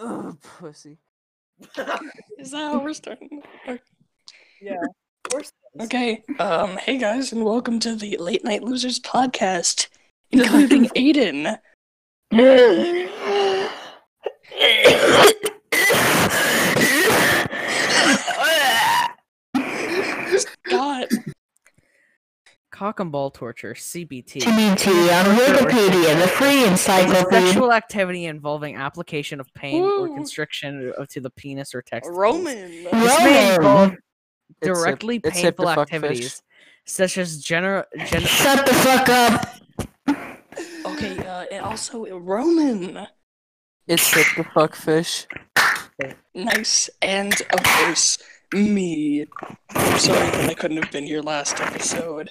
Ugh, pussy. Is that how we're starting? Yeah. Okay. Um. Hey guys, and welcome to the Late Night Losers podcast, including Aiden. Scott. Cock and ball torture, CBT. TBT on Wikipedia, the free encyclopedia. Sexual activity involving application of pain or constriction to the penis or testicles. Roman. This may involve Roman. Directly it's hip to painful fuck fish. activities, such as general. Gen- Shut the fuck up. Okay. Uh. And also Roman. It's hip to fuck fish. Nice. And of course me. I'm sorry that I couldn't have been here last episode.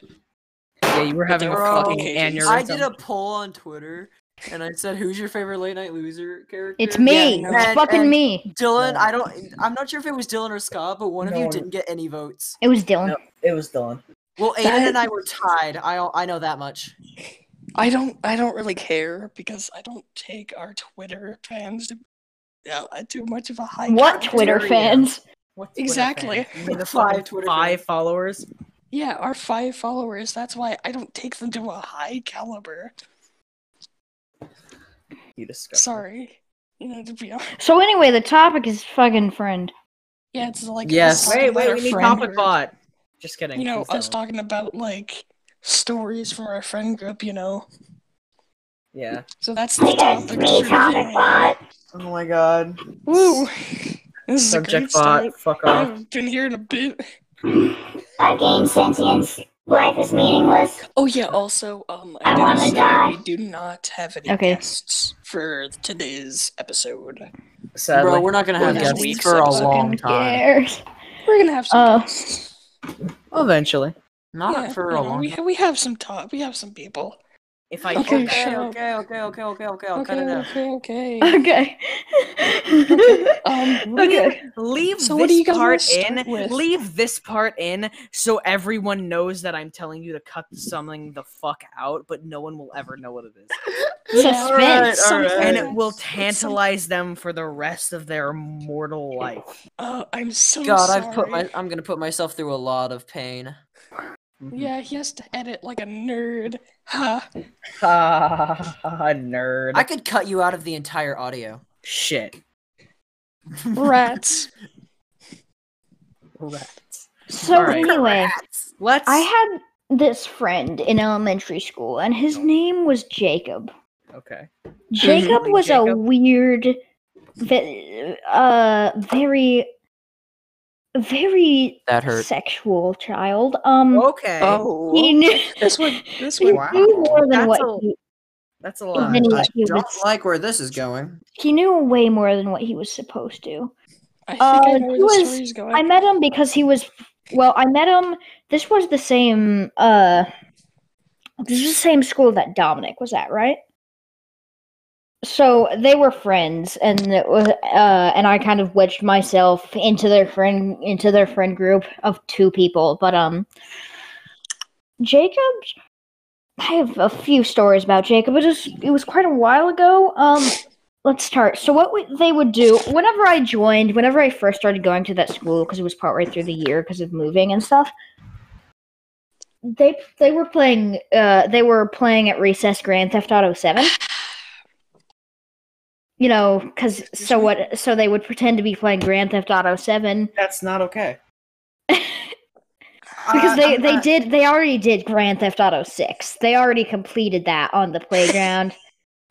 Yeah, you were having a Bro, fucking occasions. aneurysm. I did a poll on Twitter and I said, "Who's your favorite late night loser character?" It's me. no. it's And- fucking and me. Dylan. I don't. I'm not sure if it was Dylan or Scott, but one of you didn't get any votes. It was Dylan. No. It was Dylan. Well, Aiden That- and I were tied. I I know that much. I don't I don't really care because I don't take our Twitter fans to yeah, too much of a high What caliber. Twitter Twitter, fans? What Exactly. Twitter fan? You mean the Five Twitter five fans. followers. Yeah, our five followers. That's why I don't take them to a high caliber. You disgusting. Sorry. You know, to be honest. So anyway, the topic is fucking friend. Yeah, it's like Yes. us Wait, wait, we need topic group. bot. Just kidding. You know, please us don't. talking about like stories from our friend group, you know. Yeah. So that's the topic. for today. Oh my god. Woo! This is a great Subject start. bot. Fuck off. I've been here in a bit. I gain sentience. Life is meaningless. Oh yeah. Also, um, I I wanna die. we do not have any Okay. guests for today's episode. Sadly. Bro, we're not gonna have Well, guests week's for a long time. cares. We're gonna have some Uh, guests. Eventually. Not Yeah, for you a know, long. we time. we have some talk. We have some people. If I Okay, okay, shut Okay, okay, okay, okay, okay, okay. I'll cut it Okay, out. okay, okay. Okay. Um, okay. leave So this what do you part in. with? Leave this part in so everyone knows that I'm telling you to cut something the fuck out, but no one will ever know what it is. Suspense. alright. And it will tantalize them for the rest of their mortal life. Uh, I'm so God, sorry. I've put my. I'm gonna put myself through a lot of pain. Yeah, he has to edit like a nerd. Ha. Ha nerd. I could cut you out of the entire audio. Shit. Rats. Rats. So Alright. anyway, Let's. I had this friend in elementary school, and his name was Jacob. Okay. Jacob was a weird, uh, very, very That hurt. sexual child. Um, Okay. Oh, he knew this one. This he one. Wow. more than That's what a- he, That's a lot. what he don't was. like where this is going. He knew way more than what he was supposed to. I think I Uh, know where he the was- going. I met him because he was well, I met him this was the same uh this is the same school that Dominic was at, right? So they were friends and it was uh and I kind of wedged myself into their friend into their friend group of two people. But um Jacob I have a few stories about Jacob. It was it was quite a while ago. Um let's start. So what we, they would do whenever I joined, whenever I first started going to that school because it was partway through the year because of moving and stuff. They they were playing uh they were playing at recess Grand Theft Auto 7. You know, cuz so what so they would pretend to be playing Grand Theft Auto 7 That's not okay. because Uh, they I'm they not- did they already did Grand Theft Auto 6. They already completed that on the playground.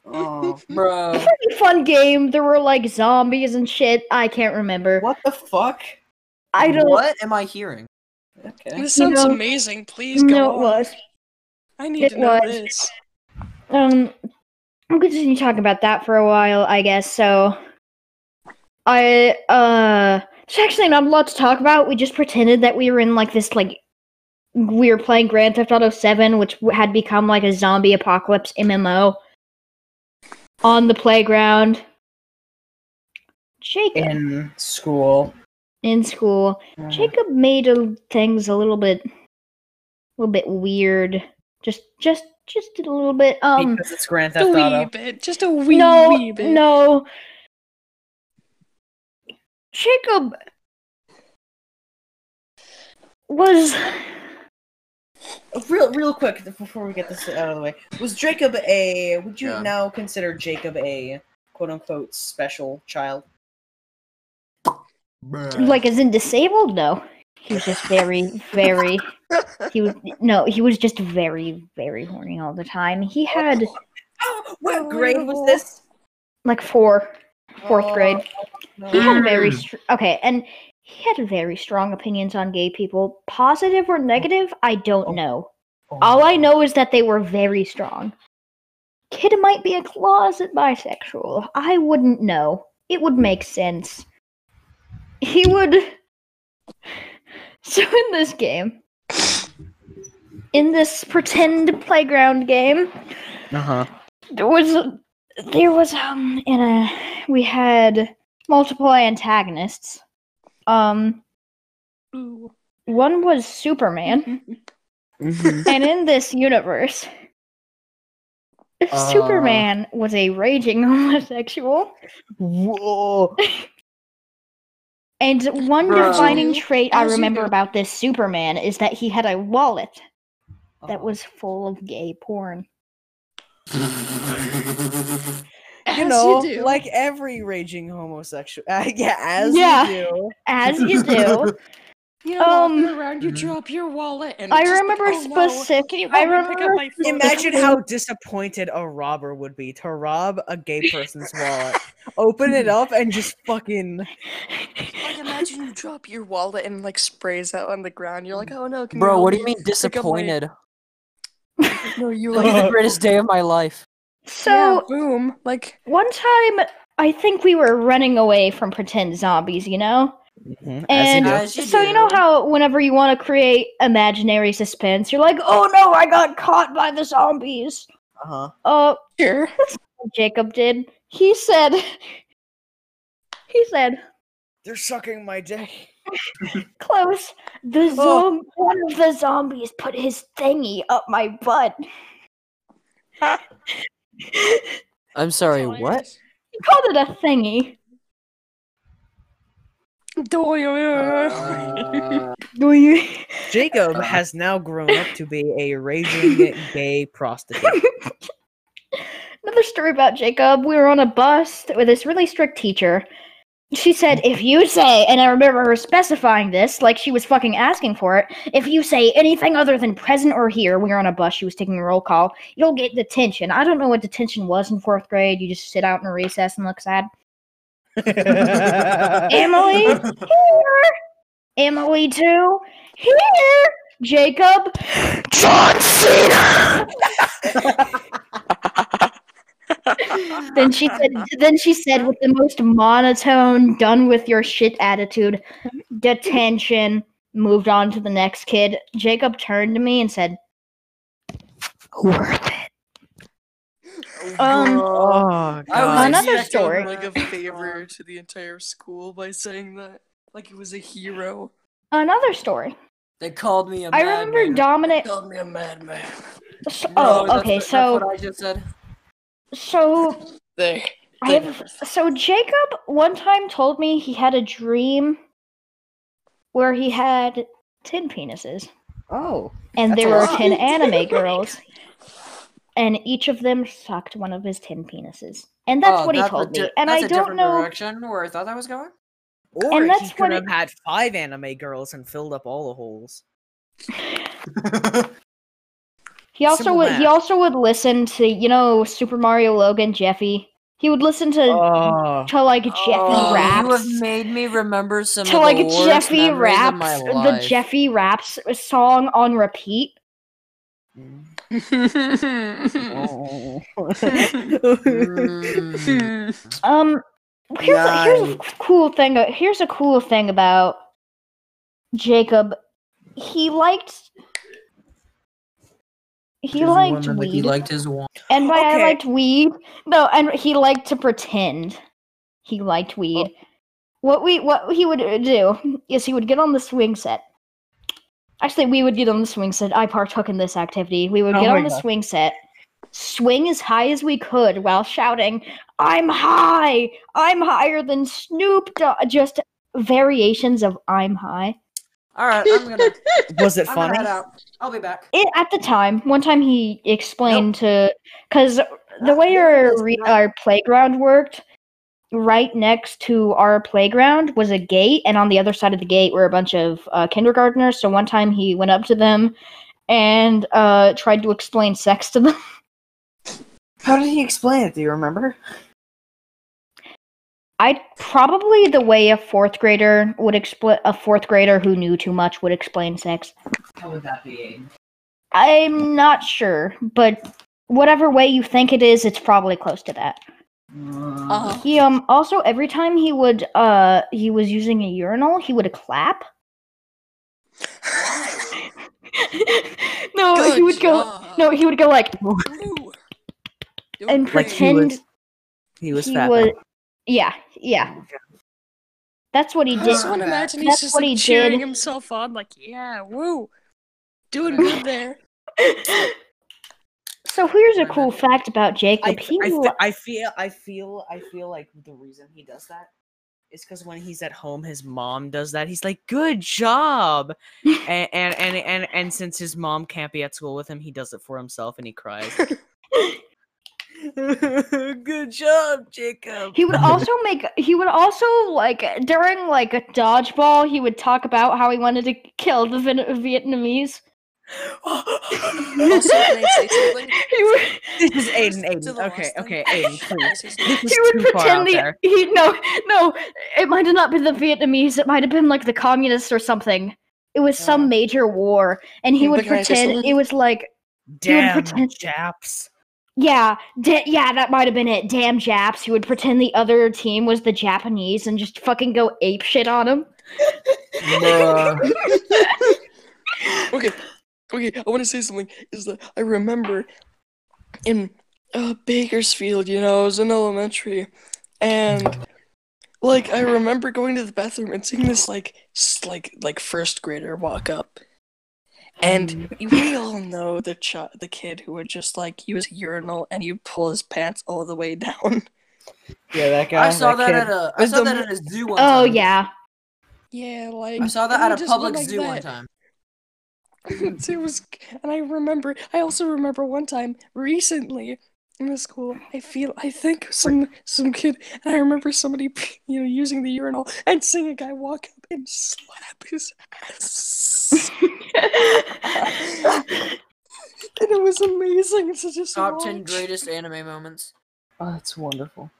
Oh, bro. Pretty fun game. There were like zombies and shit. I can't remember. What the fuck? I don't What am I hearing? Okay. This sounds know- amazing. Please go No, it on. was. I need it to know was. this. Um, I'm going to continue talking about that for a while, I guess. So, I uh, there's actually not a lot to talk about. We just pretended that we were in like this like we were playing Grand Theft Auto Seven, which had become like a zombie apocalypse MMO on the playground. Jacob in, school. In school. Mhm. Jacob made uh, things a little bit, a little bit weird. Just, just, just a little bit. Um, because it's Grand Just a Theft wee Auto. bit. Just a wee, no, wee bit. no. Jacob was Real, real quick before we get this out of the way, was Jacob a? Would you Yeah. now consider Jacob a quote unquote special child? like as in disabled. No, he was just very, very. He was no, he was just very, very horny all the time. He had Oh, what grade was this? like four, fourth grade. Oh, He had very Mm. str- okay, and he had very strong opinions on gay people. Positive or negative, I Oh. don't know. All I know is that they were very strong. Kid might be a closet bisexual. I wouldn't know. It would make sense. He would. So in this game, in this pretend playground game, Uh huh. there was there was um in a we had multiple antagonists. Um, Ooh. one was Superman. and in this universe, Uh. Superman was a raging homosexual, Whoa. And one Bro. defining trait I remember do. about this Superman is that he had a wallet that was full of gay porn. As you know, do. like every raging homosexual. Uh, yeah, as Yeah. you do. As you do, you know, um, around, you drop your wallet, and I remember like, oh, no. specific. Can you I help pick up remember my? Imagine how disappointed a robber would be to rob a gay person's wallet, open it up, and just fucking. Like, imagine you drop your wallet and like sprays out on the ground. You're like, oh no, can Bro, help what do you mean pick my-" disappointed? No, you Like like the greatest day of my life. So yeah, boom, like one time, I think we were running away from pretend zombies. You know. As And you do. As you so you know how whenever you want to create imaginary suspense, you're like, "Oh no, I got caught by the zombies." Uh-huh. Uh, sure. Jacob did. He said, he said, They're sucking my dick. "Close." The Oh. one of the zombies put his thingy up my butt. I'm sorry, what? He called it a thingy. Uh, Do you? Jacob has now grown up to be a raging gay prostitute. Another story about Jacob. We were on a bus with this really strict teacher. She said, if you say, and I remember her specifying this, like she was fucking asking for it, if you say anything other than present or here, we were on a bus, she was taking a roll call, you'll get detention. I don't know what detention was in fourth grade. You just sit out in a recess and look sad. Emily, here. Emily, too. Here. Jacob. John Cena. then she said then she said with the most monotone done with your shit attitude detention moved on to the next kid jacob turned to me and said worth it um oh, God. Another story. like a favor to the entire school by saying that, like he was a hero. another story They called me a i remember madman. dominic Called me a madman. so- No, oh that's okay what- that's so what I just said. So They. I have, so Jacob one time told me he had a dream where he had ten penises, Oh. and there were ten anime girls, and each of them sucked one of his ten penises, and that's Oh, what he that's a told me. And that's I a don't know. direction where I thought that was going. Or And he that's could what have it- had five anime girls and filled up all the holes. He also Simple would. He also would listen to you know Super Mario Logan Jeffy. He would listen to Oh. to like Jeffy Oh, raps. You have made me remember some to of like Jeffy raps, the. Jeffy raps song on repeat. Oh. Mm. Um, here's a, here's a cool thing. uh, Here's a cool thing about Jacob. He liked. He His liked woman, weed, He liked his one. and by I liked weed, no, and he liked to pretend he liked weed. What we what he would uh, do is he would get on the swing set. Actually, we would get on the swing set. I partook in this activity. We would Oh get my on the God. swing set, swing as high as we could while shouting, "I'm high! I'm higher than Snoop Dogg!" Just variations of I'm high. All right, I'm gonna. Was it I'm gonna funny? head out. I'll be back. It, at the time, one time he explained to because the way our re- our playground worked, right next to our playground was a gate, and on the other side of the gate were a bunch of uh, kindergartners. So one time he went up to them and uh, tried to explain sex to them. How did he explain it? Do you remember? I probably the way a fourth grader would explain a fourth grader who knew too much would explain sex. How would that be? I'm not sure, but whatever way you think it is, it's probably close to that. Uh, He um also every time he would uh he was using a urinal, he would clap. no, he Good would go no, he would go like Woo. Doing and Like he pretend was- He was he fat. was yeah, yeah. That's what he I did. just want to imagine he's That's just what like he cheering did. himself on, like, yeah, woo, doing good there. So here's a cool fact about I, Jacob. He I, lo- I feel I feel I feel like the reason he does that is because when he's at home, his mom does that. He's like, "Good job," and, and and and and since his mom can't be at school with him, he does it for himself and he cries. Good job, Jacob. He would also make he would also like during like a dodgeball he would talk about how he wanted to kill the Vin- Vietnamese. Also, can I say something? would this is Aiden. Aiden. Okay, okay, Aiden. Please. say something? This is he would too far out pretend the he no no it might have not been the Vietnamese it might have been like the communists or something. It was some Uh. major war and he would can I say pretend it was like he would Damn, pretend- Japs. Yeah da- yeah that might have been it damn Japs he would pretend the other team was the Japanese and just fucking go ape shit on them. Okay, okay. I want to say something. Is that I remember in uh, Bakersfield, you know, I was in elementary, and like I remember going to the bathroom and seeing this like s- like like first grader walk up, and we all know the ch- the kid who would just like use a urinal and you pull his pants all the way down. Yeah, that guy. I saw that, kid. at a. I saw the that at a zoo one Oh time. yeah. Yeah, like I saw that at a public like zoo one time. it was and i remember i also remember one time recently in the school i feel i think some some kid and i remember somebody you know using the urinal and seeing a guy walk up and slap his ass and it was amazing to just Top ten greatest anime moments. Oh, that's wonderful.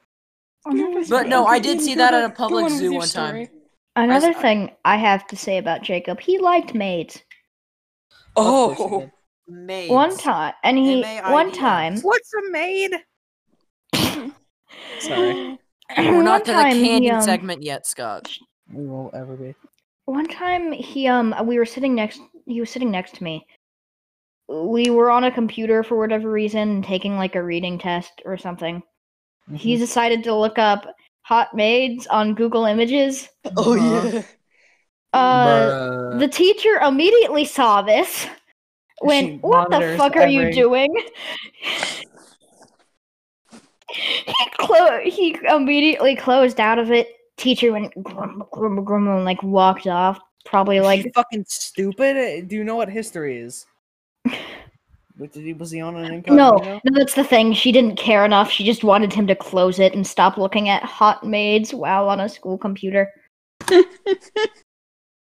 Oh, but no, I did see that at a public zoo your one time. Another I- thing I have to say about Jacob, he liked maids. oh Maids. One time, and he M.A.I.D.S.. one time. What's a maid? Sorry, We're one not to the time he, candy um, segment yet, Scott. we won't ever be. One time he um we were sitting next he was sitting next to me. We were on a computer for whatever reason taking like a reading test or something. Mm-hmm. He decided to look up hot maids on Google Images. oh Uh-huh. yeah Uh Bruh. the teacher immediately saw this. Went, She what the monitors fuck are you doing? he clo- he immediately closed out of it. Teacher went grum, grum, grum, and like walked off. Probably like like fucking stupid. Uh, Do you know what history is? But did he was he on an no, no. That's the thing. She didn't care enough. She just wanted him to close it and stop looking at hot maids while on a school computer.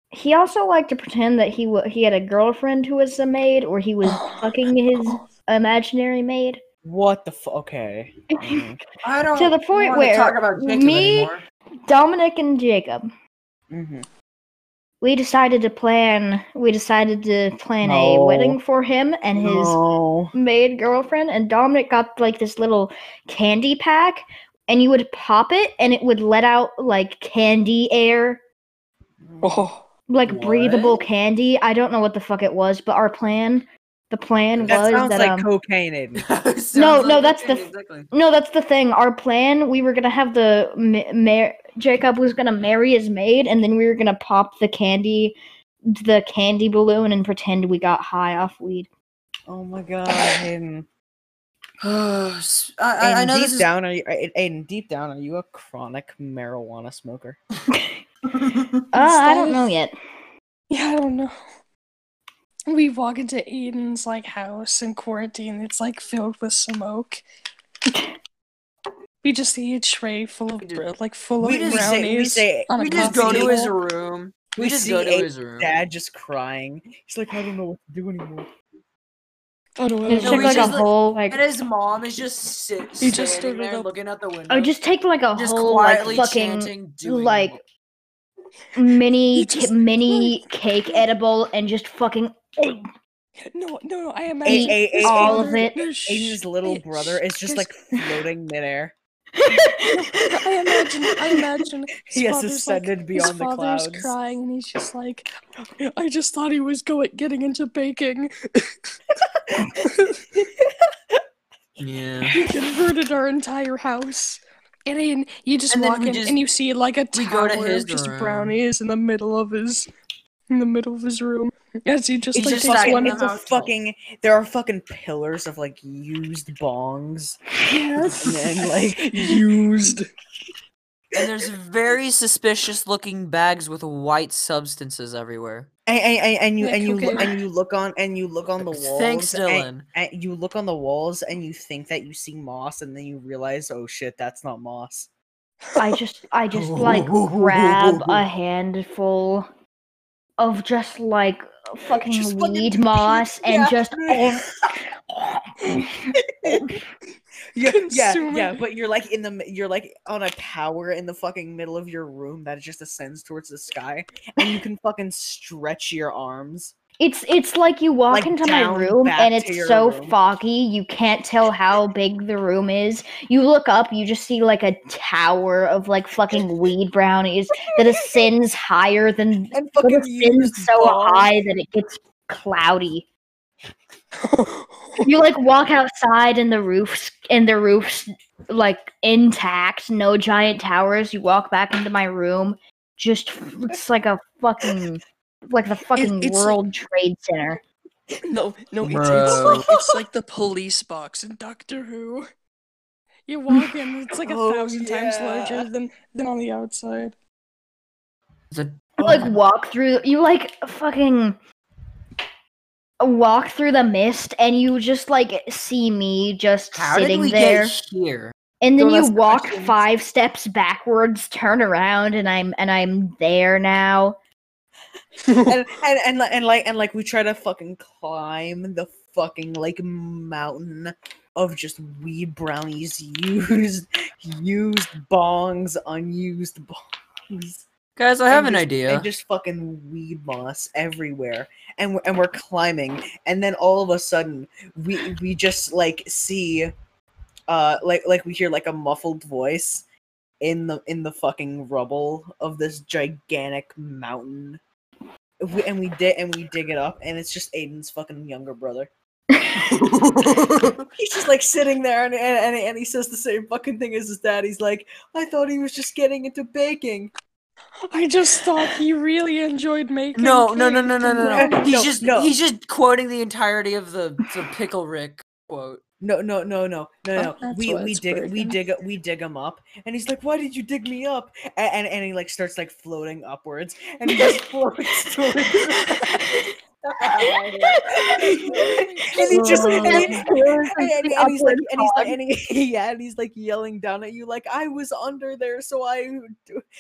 he also liked to pretend that he w- he had a girlfriend who was a maid, or he was fucking his imaginary maid. What the fuck? Okay. Mhm. I don't to the point where talk about Jacob me- anymore. Dominic and Jacob. Mhm. we decided to plan we decided to plan a wedding for him and his No. maid girlfriend and Dominic got like this little candy pack and you would pop it and it would let out like candy air oh like breathable candy i don't know what the fuck it was but our plan the plan That was sounds that like um cocaine, Aiden. No, like no, that's okay, the exactly. no that's the thing our plan we were gonna have the ma- jacob was gonna marry his maid and then we were gonna pop the candy the candy balloon and pretend we got high off weed Oh my god, Aiden. I, I, Aiden, I know deep this is down, are you, A- Aiden? Deep down, are you a chronic marijuana smoker? Uh, I don't know yet. Yeah, I don't know. We walk into Aiden's like house in quarantine. It's like filled with smoke. we just see a tray full of We bread, like full we of just say- we brownies. say- on a We just coffee go to his room. We, We just see go to a his room. Dad just crying. He's like, I don't know what to do anymore. Oh, no, Just No, take we like a just, like- whole like. And his mom is just sit, He just standing stood there up. looking out the window. Oh, just take like a just whole like fucking chanting, like He mini just- mini cake edible and just fucking No, no, no. I A- imagine a- his a- all older- of it. no, Aiden's little brother is just like floating midair. I imagine. I imagine. He has father's, ascended like, beyond his the father's clouds. crying, and he's just like, "I just thought he was going getting into baking. Yeah. he converted our entire house." And then you just And walk in, just- and you see like a tower to his of just room. brownies in the middle of his, in the middle of his room, as he just It's like just fucking, one. it's a fucking. There are fucking pillars of like used bongs Yes. and then like used. And there's very suspicious looking bags with white substances everywhere. and, and, and you and you look, and you look on and you look on the walls. Thanks, and- Dylan. and you look on the walls and you think that you see moss and then you realize oh shit that's not moss I just I just like grab a handful of just like fucking Just weed pee- moss and yeah. just yeah yeah yeah but you're like in the you're like on a tower in the fucking middle of your room that just ascends towards the sky and you can fucking stretch your arms It's it's like you walk Like, into my room and it's so room. foggy you can't tell how big the room is. You look up, you just see like a tower of like fucking weed brownies that ascends higher than and fucking ascends so balls. high that it gets cloudy. You like walk outside and the roofs and the roofs like intact, no giant towers. You walk back into my room, just looks like a fucking like the fucking it's like- World Trade Center. No, no, it's, it's like it's like the police box in Doctor Who. You walk in, it's like a Oh, thousand times larger than than on the outside. The- You like walk through you like fucking walk through the mist and you just like see me just How did sitting we there get here? and then Don't you walk questions. five steps backwards turn around and i'm and i'm there now and, and and li- and like and like we try to fucking climb the fucking like mountain of just weed brownies used used bongs unused bongs Guys, I have and an just- idea. and just fucking weed moss everywhere. And we're, and we're climbing. And then all of a sudden we we just like see uh like like we hear like a muffled voice in the in the fucking rubble of this gigantic mountain. We, and we did and we dig it up and it's just aiden's fucking younger brother. He's just like sitting there and, and, and, and he says the same fucking thing as his dad. He's like i thought he was just getting into baking I just thought he really enjoyed making. no, no, no, no, no, no, No, no. He's no, just no. he's just quoting the entirety of the the pickle Rick quote. No, no, no, no, no, Oh, no. that's we we it's dig we dig we dig him up, and he's like, "Why did you dig me up?" And and, and he like starts like floating upwards, and he just floats towards. And he just and, he- and, and, and he's like and he's like and he, yeah and he's like yelling down at you like I was under there so I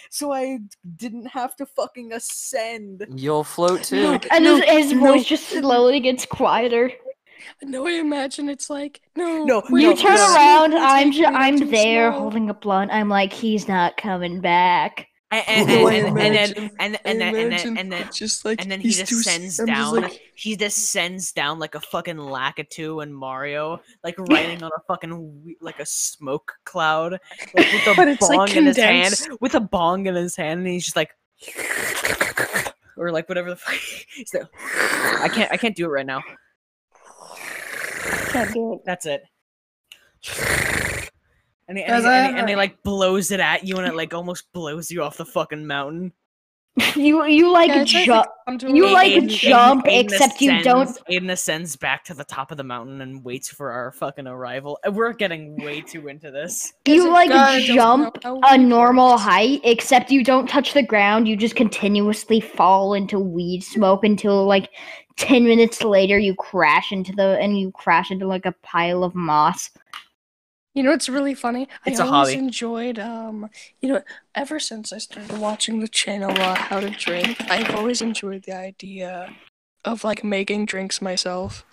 so I didn't have to fucking ascend. You'll float too. No, and no, his, his no. voice just slowly gets quieter No, I imagine it's like no. No, you no, turn no. around i'm I'm there small. holding a blunt i'm like he's not coming back And and, and, and, and then and and then and then and then it's just like and then he he's too s- descends just down. like, he descends down like a fucking Lakitu and Mario, like riding on a fucking like a smoke cloud, like with a bong like, in his hand, with a bong in his hand, and he's just like, or like whatever the fuck. He's like, I can't, I can't do it right now. can't do it. That's it. And he, and, Guys, he, and, he, and he like blows it at you, and it like almost blows you off the fucking mountain. You you like Yeah, it's jump. you a- like Aiden- jump, Aiden except you don't- ascends- Aiden ascends back to the top of the mountain and waits for our fucking arrival. Uh, We're getting way too into this. You like guys jump a normal height, except you don't touch the ground. You just continuously fall into weed smoke until like ten minutes later you crash into the and you crash into like a pile of moss. You know it's really funny? It's I a always hobby. enjoyed um you know ever since I started watching the channel uh, How to Drink, I've always enjoyed the idea of like making drinks myself.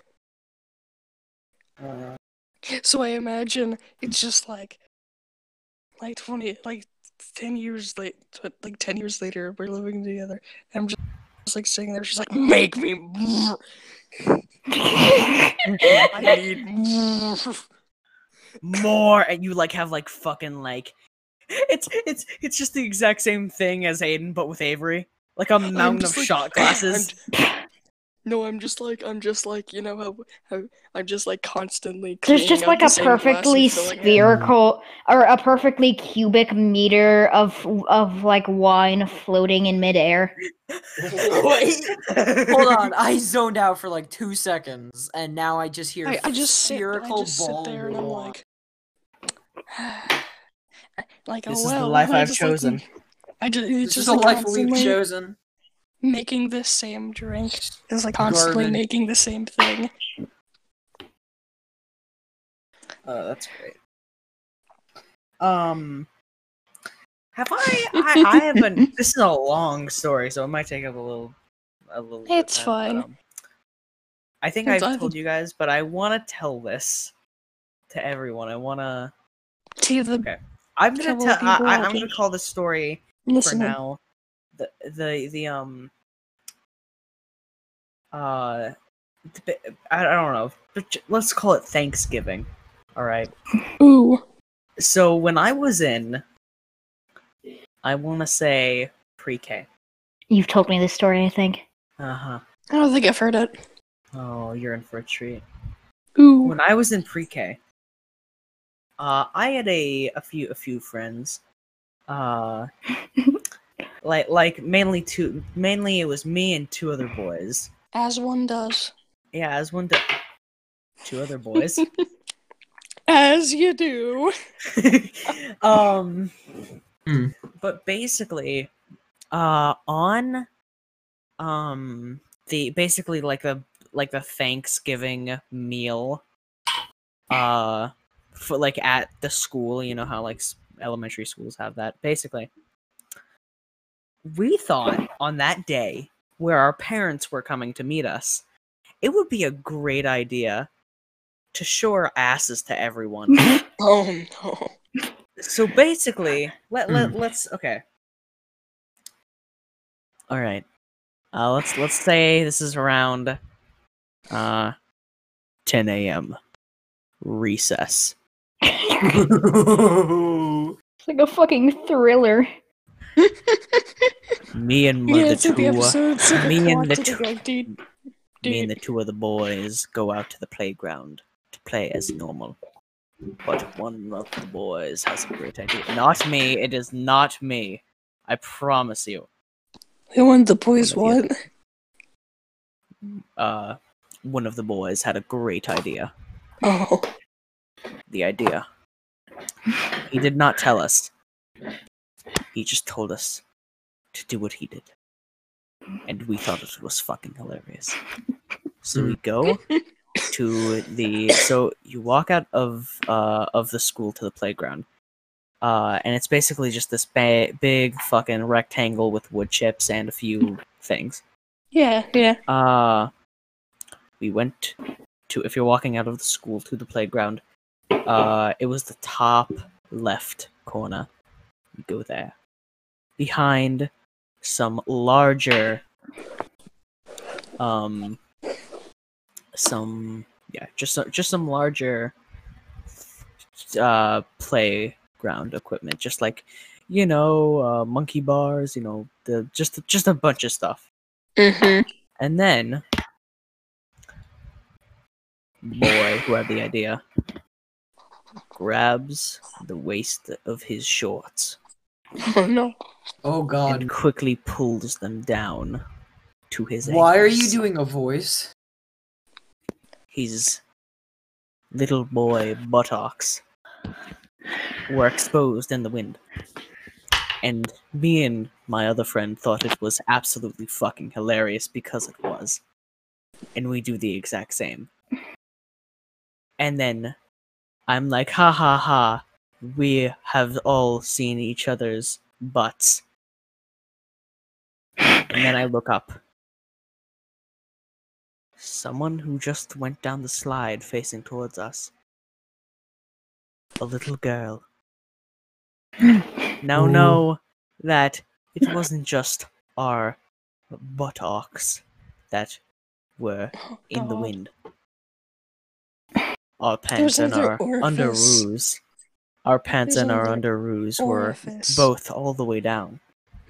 So I imagine it's just like like 20 like 10 years late like 10 years later we're living together and I'm just, just like sitting there she's like make me I need more and you like have like fucking like it's it's it's just the exact same thing as Aiden but with Avery. Like a mountain of like- shot glasses. I'm- no, I'm just like I'm just like you know how, how I'm just like constantly. There's just like the a same glass and perfectly filling it. spherical or a perfectly cubic meter of of like wine floating in midair. Wait, hold on, I zoned out for like two seconds, and now I just hear I, I just sit, I spherical just sit there and I'm like, like This oh is the life I I've just, like, chosen. I just This it's is just the like life we've constantly chosen. Making the same drink. is like constantly making the same thing. Oh, that's great. Um, have I? I, I haven't. This is a long story, so it might take up a little, a little. It's time, fine. But, um, I think It's- I've told you guys, but I want to tell this to everyone. I want to. See the Okay. I'm gonna tell. I, I'm gonna call this story for listen. now. The the the um. Uh, I, I don't know. but Let's call it Thanksgiving. All right. Ooh. So when I was in, I want to say pre-K. You've told me this story, I think. Uh huh. I don't think I've heard it. Oh, you're in for a treat. Ooh. When I was in pre-K, uh, I had a a few a few friends. Uh, like like mainly two. Mainly it was me and two other boys. As one does. Yeah, as one. does two other boys. As you do. um Hmm. but basically uh on um the basically like the like the thanksgiving meal uh for like at the school you know how like elementary schools have that basically we thought on that day where our parents were coming to meet us it would be a great idea to show our asses to everyone. Oh no. so basically let, let let's okay. All right. Uh let's let's say this is around uh 10 a.m recess. It's like a fucking thriller. me and Yeah, the the two like a me and the two- dude. me and the two of the boys go out to the playground to play as normal but one of the boys has a great idea not me it is not me i promise you The one the boys what? uh one of the boys had a great idea Oh. the idea. He did not tell us. He just told us to do what he did. And we thought it was fucking hilarious. So we go to the so you walk out of uh of the school to the playground. Uh and it's basically just this ba- big fucking rectangle with wood chips and a few things. Yeah, yeah. Uh, we went to if you're walking out of the school to the playground. Uh, it was the top left corner. You go there. Behind some larger, um, some yeah, just some, just some larger, uh, playground equipment, just like you know, uh, monkey bars. You know, the just just a bunch of stuff. Mm-hmm. And then, boy who had the idea grabs the waist of his shorts, Oh no. Oh God. and quickly pulls them down to his Why are you doing a voice? his little boy buttocks were exposed in the wind. And me and my other friend thought it was absolutely fucking hilarious because it was. And we do the exact same. And then I'm like, ha ha ha, we have all seen each other's butts. And then I look up. Someone who just went down the slide facing towards us. A little girl. Now know that it wasn't just our buttocks that were in the wind. Our pants and our underoos. Our pants There's and our another underoos were both all the way down.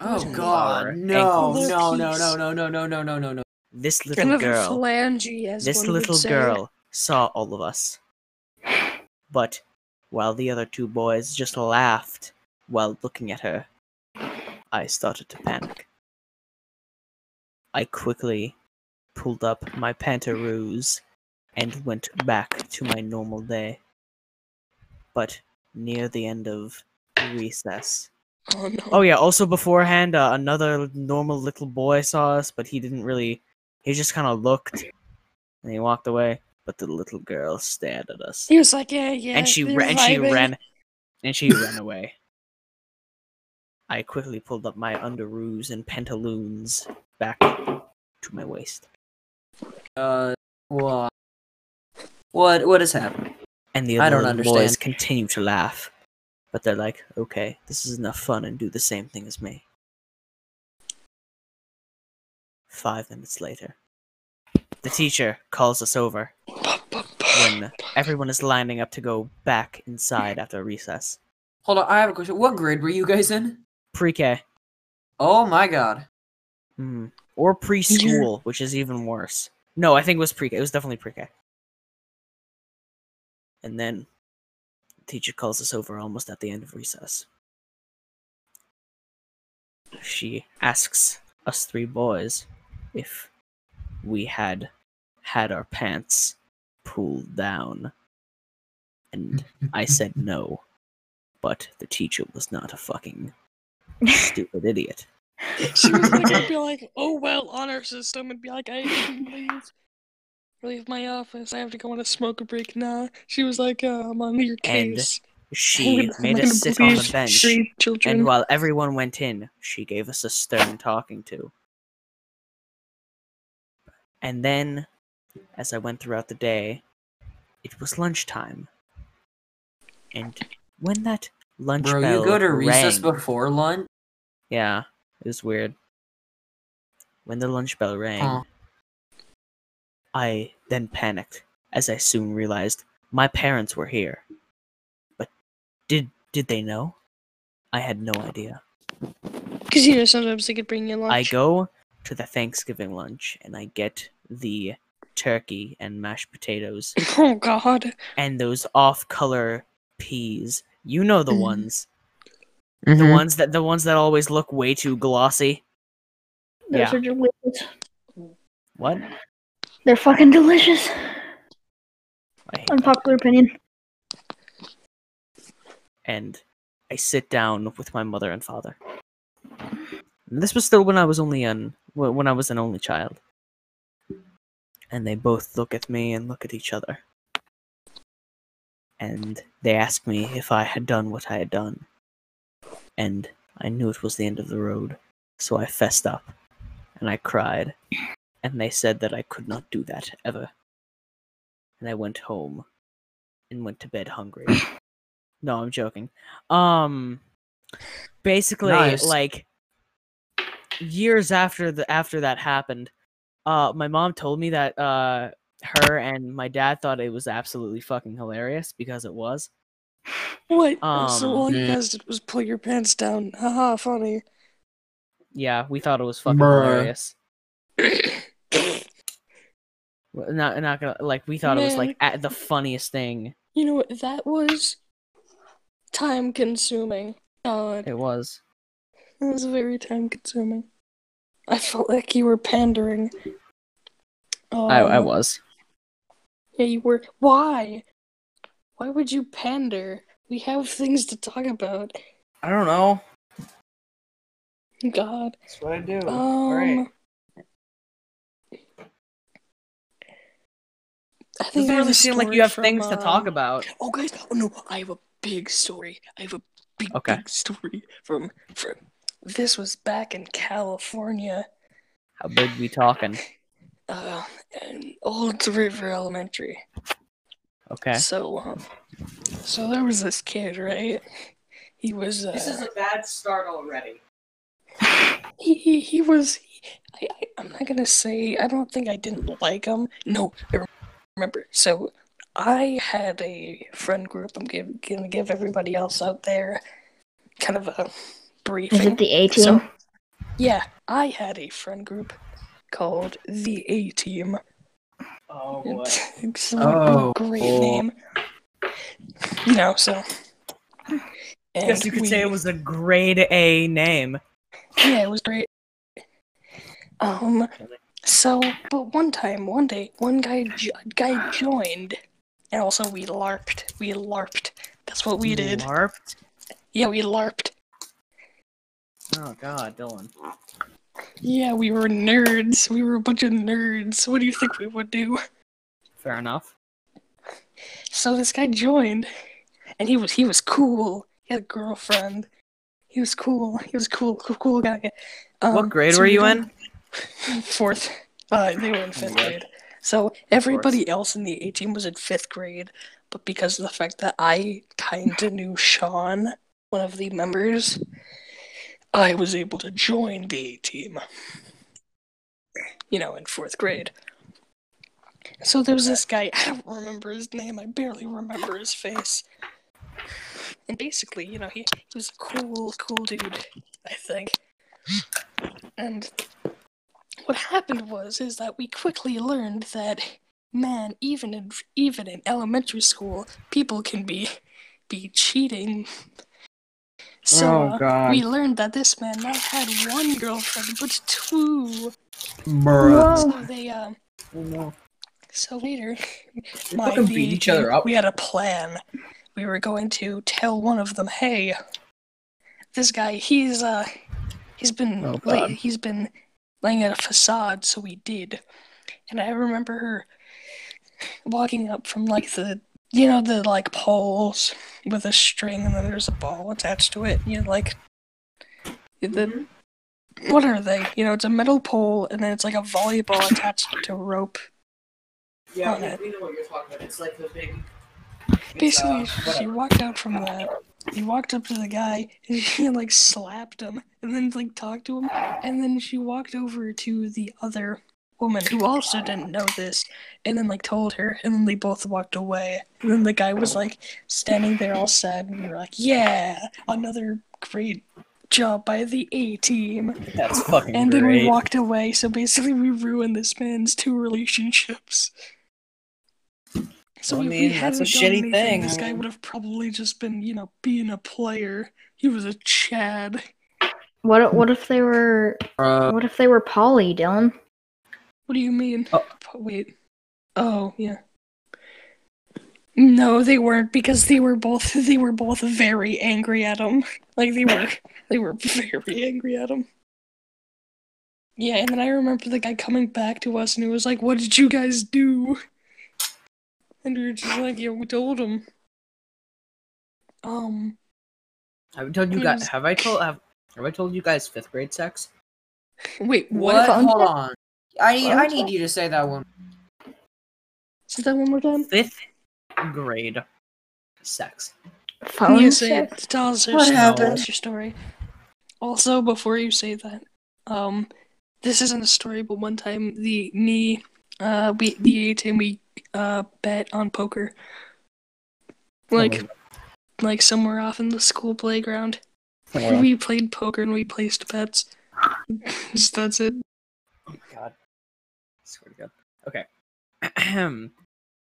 Oh God. No, ankles. no, no, no, no, no, no, no, no, no, no. This Kind little of girl, phalange, as this one would little say. girl saw all of us. But while the other two boys just laughed while looking at her, I started to panic. I quickly pulled up my pantaroos and went back to my normal day. But near the end of recess, Oh no. Oh yeah. Also beforehand, uh, another normal little boy saw us, but he didn't really. He just kind of looked, and he walked away. But the little girl stared at us, He was like, yeah, yeah. and she they're ran. And she ran, and she ran away. I quickly pulled up my underoos and pantaloons back to my waist, Uh, what? What? What has happened? And the I other don't little boys understand. continue to laugh. But they're like, "Okay, this is enough fun, and do the same thing as me." Five minutes later, the teacher calls us over when everyone is lining up to go back inside after recess. Hold on, I have a question. What grade were you guys in? Pre-K Oh my God. mm. or preschool, which is even worse. No, I think it was pre-K. It was definitely pre-K. And then the teacher calls us over almost at the end of recess. She asks us three boys if we had had our pants pulled down. And I said no. But the teacher was not a fucking stupid idiot. She was like, I'd be like, oh well, honor system, and be like, I can leave, leave my office. I have to go on a smoke break now. She was like, uh, I'm on your case. And. She made us sit on the bench, children. and while everyone went in, she gave us a stern talking to. And then, as I went throughout the day, it was lunchtime. And when that lunch bell rang, Bro, bell you go to recess before lunch? Yeah, it was weird. When the lunch bell rang, Huh. I then panicked as I soon realized my parents were here. But did did they know? I had no idea. Because, you know, sometimes they could bring you lunch. I go to the Thanksgiving lunch and I get the turkey and mashed potatoes Oh, God. and those off-color peas. You know the Mhm. ones. The Mm-hmm. ones that the ones that always look way too glossy. Those Yeah. are delicious. What? They're fucking delicious. That. Unpopular opinion. and I sit down with my mother and father. And this was still when I was only an when I was an only child. And they both look at me and look at each other. And they ask me if I had done what I had done. And I knew it was the end of the road, so I fessed up and I cried. And they said that I could not do that ever. And I went home and went to bed hungry. No, I'm joking. Um basically Nice. like years after the after that happened, uh my mom told me that uh her and my dad thought it was absolutely fucking hilarious because it was. What? Um, so Um, all you Mm. guys did was pull your pants down. Haha, funny. Yeah, we thought it was fucking Bruh. hilarious. Well, Not not gonna like we thought it was like at the funniest thing. You know what? That was time consuming. God. It was. It was very time consuming. I felt like you were pandering. Oh I, I Um, was. Yeah, you were. Why? Why would you pander? We have things to talk about. I don't know. God. That's what I do. Um. I Doesn't I have really a seem like you have from, things to talk um, about. Oh, guys! Oh no, I have a big story. I have a big, Okay. big story from from. This was back in California, How big we talking? uh, in Old River Elementary. Okay. So, um, so there was this kid, right? He was. Uh, this is a bad start already. he, he, he was. I, I, I'm not gonna say. I don't think I didn't like him. No, I rem- remember. So, I had a friend group. I'm give, gonna give everybody else out there kind of a brief Is it the A team? So, yeah, I had a friend group called the A Team. Oh It's a Oh. great name. You know, so. I guess you and could say it was a grade A name. Yeah, it was great. Um, so, but one time, one day, one guy jo- guy joined, and also we larped. We larped. That's what we did. LARPed? Yeah, we larped. Oh god, Dylan. Yeah, we were nerds. We were a bunch of nerds. What do you think we would do? Fair enough. So this guy joined, and he was he was cool. He had a girlfriend. He was cool. He was cool, cool, cool guy. Um, what grade so were we you in? Fourth. Uh, they were in fifth grade. So everybody else in the A team was in fifth grade, but because of the fact that I kinda knew Sean, one of the members, I was able to join the A team. You know, in fourth grade. So there was this guy, I don't remember his name, I barely remember his face. And basically, you know, he, he was a cool, cool dude, I think. And what happened was is that we quickly learned that man, even in even in elementary school, people can be be cheating. So Oh, uh, we learned that this man not had one girlfriend but two. Bruh. So they um Oh, no. so later my beat each other up. We had a plan. We were going to tell one of them, "Hey, this guy, he's uh, he's been Oh, God. he's been laying at a facade." So we did, and I remember her walking up from like the you know the like poles with a string, and then there's a ball attached to it. You know, like the mm-hmm. what are they? You know, it's a metal pole, and then it's like a volleyball attached to a rope. Yeah, we- we know what you're talking about. It's like the big. Basically, uh, she walked out from that. He walked up to the guy and she like slapped him and then like talked to him. And then she walked over to the other woman who also didn't know this and then like told her. And then they both walked away. And then the guy was like standing there all sad. And we were like, yeah, another great job by the A team. That's fucking And then we walked away. So basically, we ruined this man's two relationships. So Well, I if mean, we that's a hadn't done shitty anything, thing. This guy would have probably just been, you know, being a player. He was a Chad. What what if they were Bruh. what if they were poly, Dylan? What do you mean? Oh. Wait. Oh yeah. No, they weren't because they were both they were both very angry at him. Like they were they were very angry at him. Yeah, and then I remember the guy coming back to us and he was like, "What did you guys do?" And we were just like, "Yeah, we told him." Um, Have I told you guys? Have I told? Have, have I told you guys fifth grade sex? wait, what? What? Hold on. I need. I need you to say that one. Say that one more time. Fifth grade sex. Phone you say sex? it. Tell us your What story. happened? Tell us your story. Also, before you say that, um, this isn't a story, but one time the me, uh, we the A team we uh bet on poker, like like somewhere off in the school playground. Oh, We played poker and we placed bets. Just- That's it. Oh my god. Swear to God. Okay. Ahem.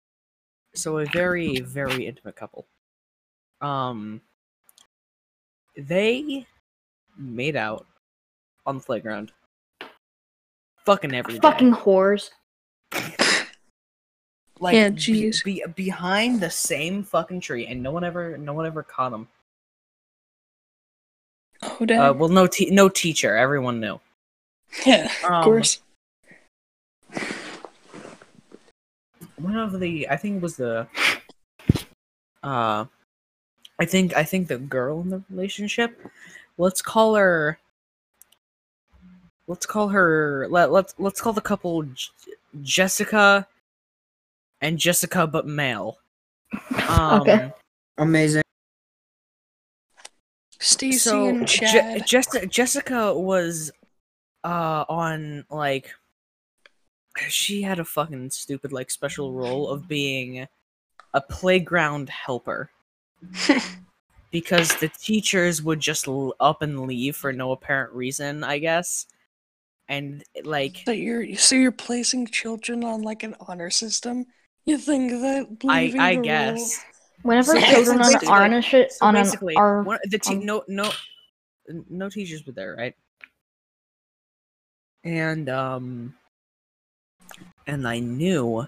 so a very, very intimate couple. Um they made out on the playground. Fucking every day. Fucking whores. like Yeah, be- be, behind the same fucking tree, and no one ever, no one ever caught him. Oh damn. Uh, well, no, te- no teacher. Everyone knew. yeah, um, of course. one of the I think it was the uh I think I think the girl in the relationship let's call her let's call her let, let's let's call the couple J- Jessica and Jessica but male um Okay. Amazing. Stacy so and Je- Chad. Jessica Jessica was uh on like she had a fucking stupid like special role of being a playground helper because the teachers would just l- up and leave for no apparent reason, I guess. And like so you're so you're placing children on like an honor system. You think that I I the role- guess Whenever So children on basically- on a shit so on an are one, the te- on- no no no teachers were there, right? And um and I knew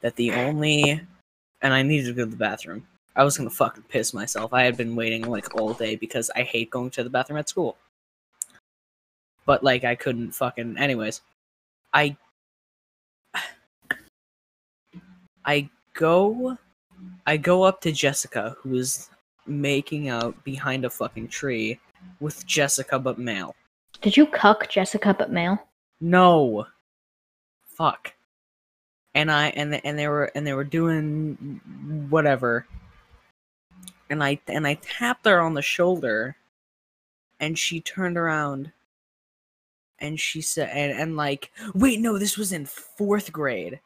that the only and I needed to go to the bathroom. I was gonna fucking piss myself. I had been waiting like all day because I hate going to the bathroom at school. But like I couldn't fucking anyways. I I go I go up to Jessica who is making out behind a fucking tree with Jessica but male. Did you cuck Jessica but male? No. Fuck. And I and and they were and they were doing whatever. And I and I tapped her on the shoulder and she turned around and she said and, and like wait no this was in 4th grade.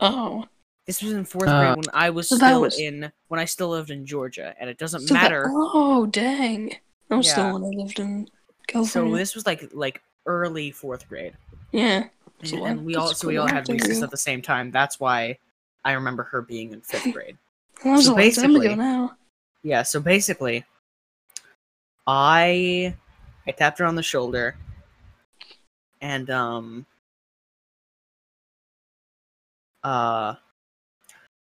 Oh, This was in 4th Uh, grade when I was so still was- in when I still lived in Georgia and it doesn't so that- matter. oh, dang. I was Yeah. still when I lived in California. so this was like like early 4th grade. yeah. and, So and we all so we all had think recess at the same time. That's why I remember her being in fifth grade. That was So a long time ago basically- now. Yeah, so basically, I I tapped her on the shoulder, and um, uh,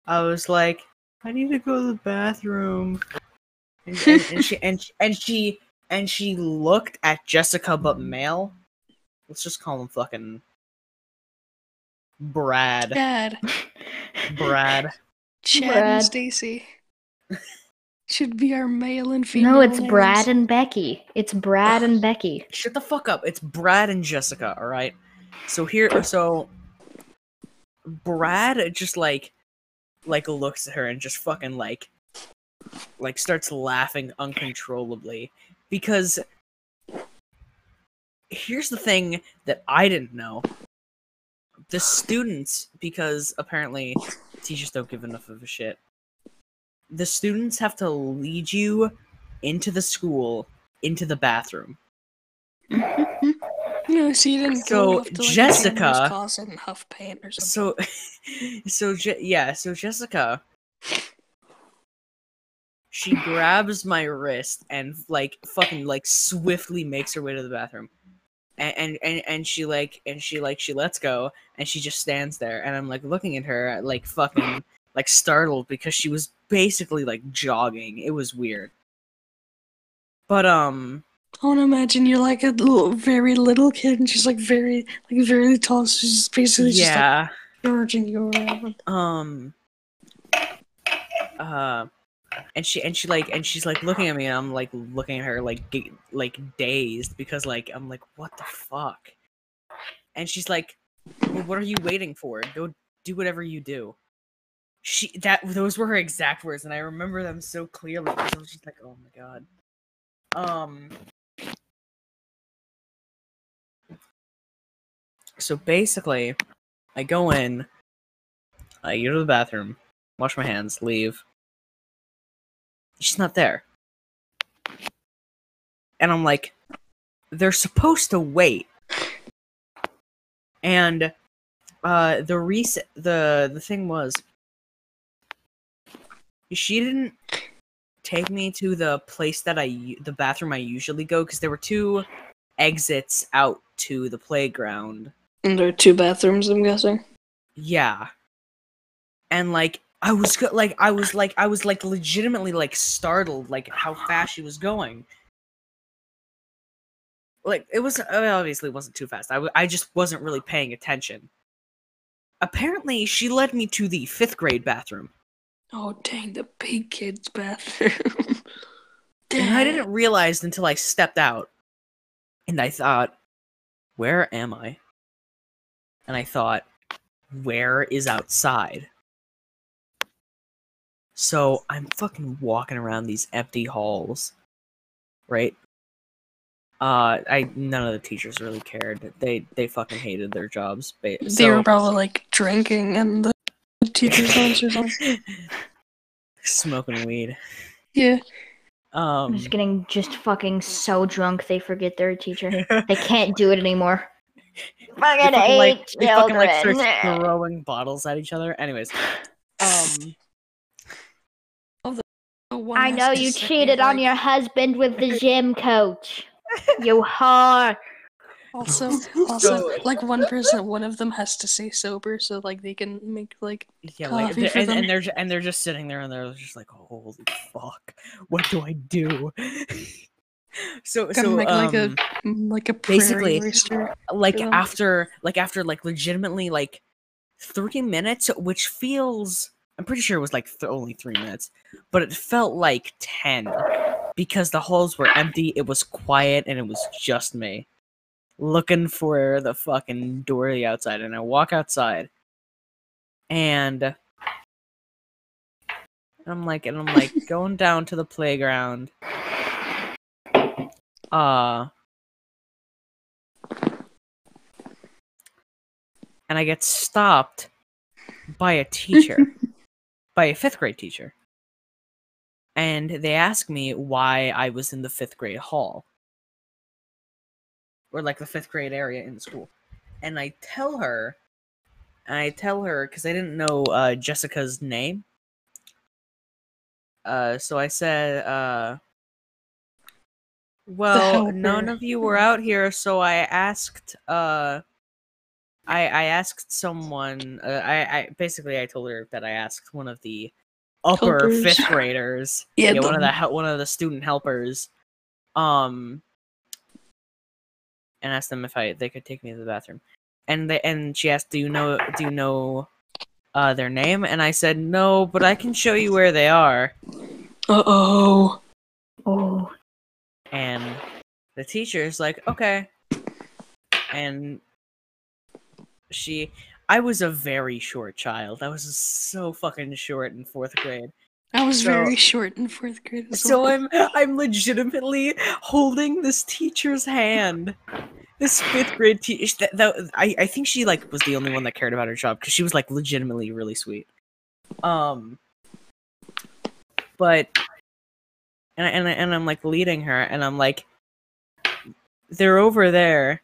I was like, I need to go to the bathroom, and, and, and she and, she- and she and she looked at Jessica but male. Let's just call him fucking Brad. Chad. Brad. Chad Brad. and Stacy. Should be our male and female. No, it's names. Brad and Becky. It's Brad and Becky. Shut the fuck up. It's Brad and Jessica, all right? So here so Brad just like like looks at her and just fucking like like starts laughing uncontrollably because here's the thing that I didn't know. The students because apparently teachers don't give enough of a shit. The students have to lead you into the school into the bathroom. Mm-hmm. No, so you didn't So, go like, Jessica- closet and huff paint or something. So, so Je- yeah, so Jessica, she grabs my wrist and like fucking like swiftly makes her way to the bathroom, and and and, and she like and she like she lets go and she just stands there and I'm like looking at her like fucking like startled because she was basically like jogging. It was weird, but um. I want to imagine you're like a little, very little kid, and she's like very, like very tall. So she's basically just like Yeah. charging you around. um uh and she and she like and she's like looking at me and i'm like looking at her like ga- like dazed because like i'm like what the fuck and she's like well, what are you waiting for go do whatever you do she that those were her exact words and i remember them so clearly because i was just like oh my god um so basically i go in I go to the bathroom, wash my hands, leave. She's not there. And I'm like, they're supposed to wait. And uh the rec- the the thing was she didn't take me to the place that I the bathroom I usually go because there were two exits out to the playground. And there are two bathrooms, I'm guessing. Yeah. And like I was go- like I was like I was like legitimately like startled like how fast she was going. Like it was obviously wasn't too fast. I w- I just wasn't really paying attention. Apparently, she led me to the 5th grade bathroom. Oh dang, the big kids bathroom. And I didn't realize until I stepped out. And I thought, where am I? And I thought, where is outside? So I'm fucking walking around these empty halls, right? Uh, I none of the teachers really cared. They they fucking hated their jobs. ba- They So, were probably like drinking and the teacher's house or something. smoking weed. Yeah. Um, just getting just fucking so drunk they forget they're a teacher. They can't do it anymore. They Fucking fucking, like, eight they fucking like children. start throwing bottles at each other. Anyways, um, Oh, one I know you say, cheated on like, your husband with the gym coach. You whore. Also, also, like one person, one of them has to stay sober so like they can make like yeah, like, Coffee they're- for and, them. and they're and they're just sitting there and they're just like, holy fuck, what do I do? So Gotta so make, like, a- um, mm, like a Basically, rooster. like them. after like after like legitimately like three minutes which feels i'm pretty sure it was like th- only three minutes but it felt like 10 because the halls were empty it was quiet and it was just me looking for the fucking door to the outside and i walk outside and i'm like and i'm like going down to the playground uh and I get stopped by a teacher, by a fifth grade teacher. And they ask me why I was in the fifth grade hall, or like the fifth grade area in the school. And I tell her, I tell her because I didn't know uh, Jessica's name. Uh, so I said, uh, well, none of you were out here, so I asked, uh, I I asked someone. Uh, I I basically I told her that I asked one of the upper Helpers. fifth graders. Yeah, one of the- the one of the student helpers. Um, and asked them if I they could take me to the bathroom, and they and she asked, "Do you know Do you know uh their name?" And I said, "No, but I can show you where they are." Uh oh. Oh, And the teacher is like, "Okay," and she I was a very short child. I was so fucking short in fourth grade. I was So- very short in fourth grade. As So. I'm I'm legitimately holding this teacher's hand. This fifth grade teacher. I I think she like was the only one that cared about her job because she was like legitimately really sweet. Um, but and I, and I, and I'm like leading her, and I'm like, they're over there,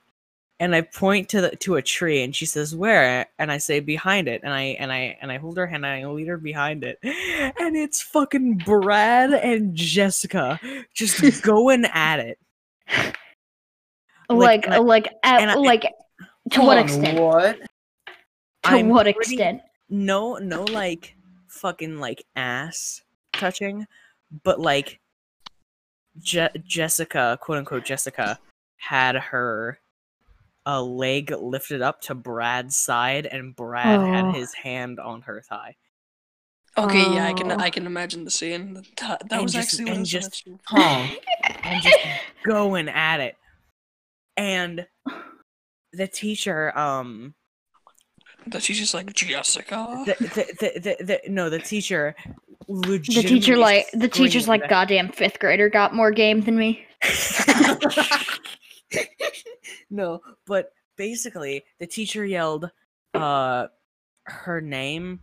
and I point to the to a tree, and she says where, and I say behind it, and I and I and I hold her hand, and I lead her behind it, and it's fucking Brad and Jessica just going at it. like I- like at, I- like to what extent? What? To I'm what pretty- extent? No, no, like fucking like ass touching, but like Je- Jessica, quote unquote Jessica, had her a leg lifted up to Brad's side, and Brad Oh. had his hand on her thigh. okay, yeah, I can Oh. I can imagine the scene. That, that was just- actually what and was just- imagining. Huh. and just going at it. And the teacher, um, That she's just like Jessica. the, the, the, the, the no, the teacher, The teacher like the teacher's like goddamn fifth grader got more game than me. no, but basically, the teacher yelled, uh, her name,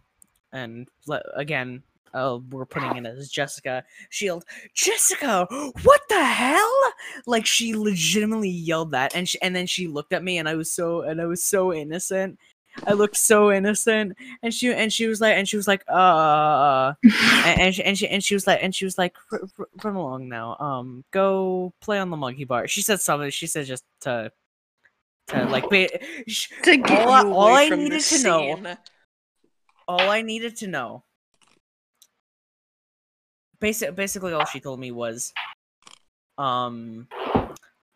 and le- again, uh, we're putting it as Jessica. She yelled, "Jessica, what the hell?" Like she legitimately yelled that, and she, and then she looked at me, and I was so, and I was so innocent. I looked so innocent, and she and she was like, and she was like, uh, and, and she and she and she was like, and she was like, "R- r- run along now, um, go play on the monkey bar. She said something. She said just to, to like, ba- sh- To get all I- all I needed to know- all I needed to know. Basic, basically, all she told me was, um,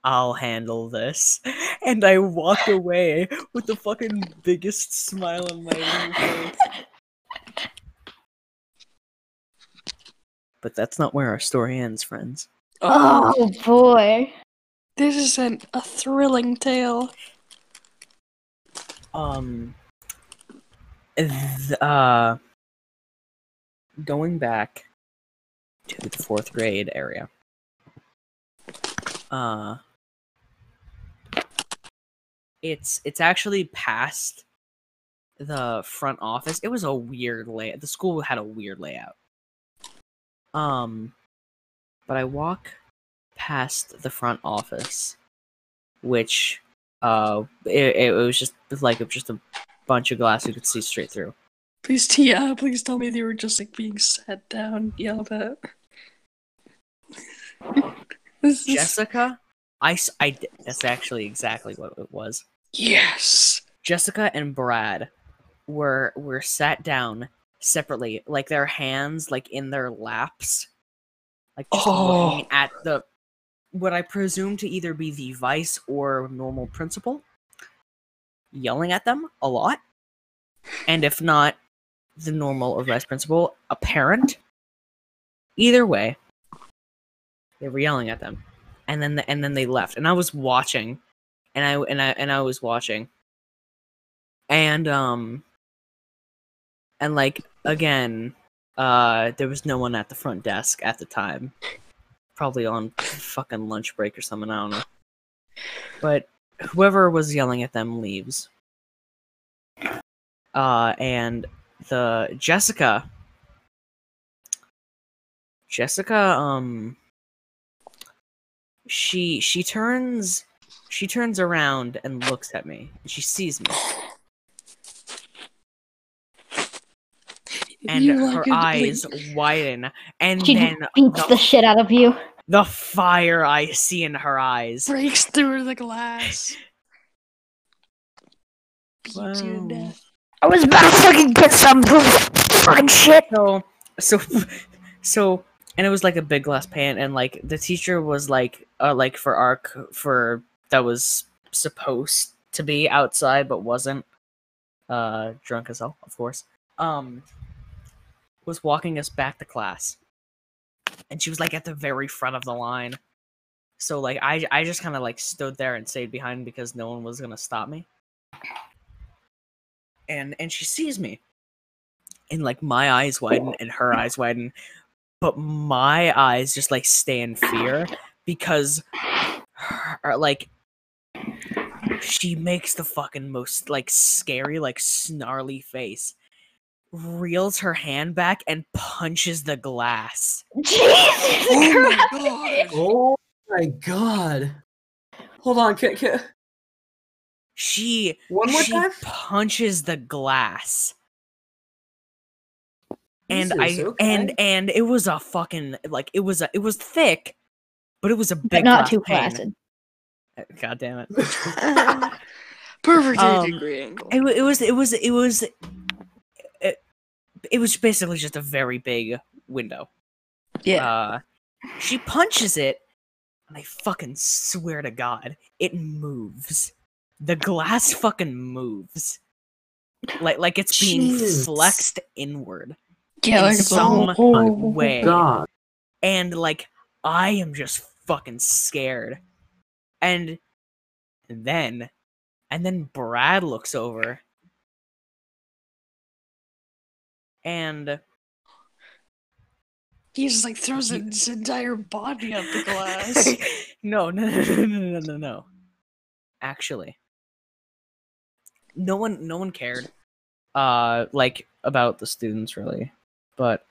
I'll handle this, and I walk away with the fucking biggest smile on my face. But that's not where our story ends, friends. Oh, Oh boy. this is an, a thrilling tale. Um, th- uh, going back to the fourth grade area. Uh, it's it's actually past the front office. It was a weird layout. The school had a weird layout. Um, but I walk past the front office, which uh, it, it was just like just a bunch of glass you could see straight through. Please, Tia, please tell me they were just like being sat down, yelled at. this is Jessica, I, I that's actually exactly what it was. Yes. Jessica and Brad were were sat down separately, like their hands like in their laps, like just oh. looking Oh. at the what I presume to either be the vice or normal principal, yelling at them a lot, and if not the normal or vice principal, a parent. Either way, they were yelling at them, and then the, and then they left, and I was watching, and I and I and I was watching, and um, and like again, uh, there was no one at the front desk at the time, probably on fucking lunch break or something. I don't know, but whoever was yelling at them leaves. Uh, and the Jessica, Jessica, um, she she turns she turns around and looks at me. She sees me, and You her eyes like- widen, and She then beats the the, shit out of you. the fire I see in her eyes. breaks through the glass. Beats you to Wow. death. I was about to fucking get some fucking shit. so so so and it was like a big glass pan and like the teacher was like uh like for arc for that was supposed to be outside but wasn't. Uh drunk as hell of course. Um was walking us back to class. And she was like at the very front of the line. So like i i just kind of like stood there and stayed behind because no one was gonna stop me. And and she sees me. And like my eyes widen and her eyes widen. But my eyes just like stay in fear because her, like she makes the fucking most like scary like snarly face reels her hand back and punches the glass Jesus Oh my Christ. god. Oh my god. Hold on, can, can, she one more she time? punches the glass and I okay. and and it was a fucking like it was a it was thick, but it was a big But not glass too pane. flaccid. God damn it! Perfect Um, degree angle. It, it was it was it was it, it was basically just a very big window. yeah. Uh, she punches it, and I fucking swear to God, it moves. The glass fucking moves. Like like it's being Jesus. flexed inward. yeah, in like some whole- way. God. and like I am just fucking scared. And then and then Brad looks over and He just like throws his entire body at the glass. no, no, no, no, no, no, no, no. Actually, no one, no one cared, uh, like about the students really, but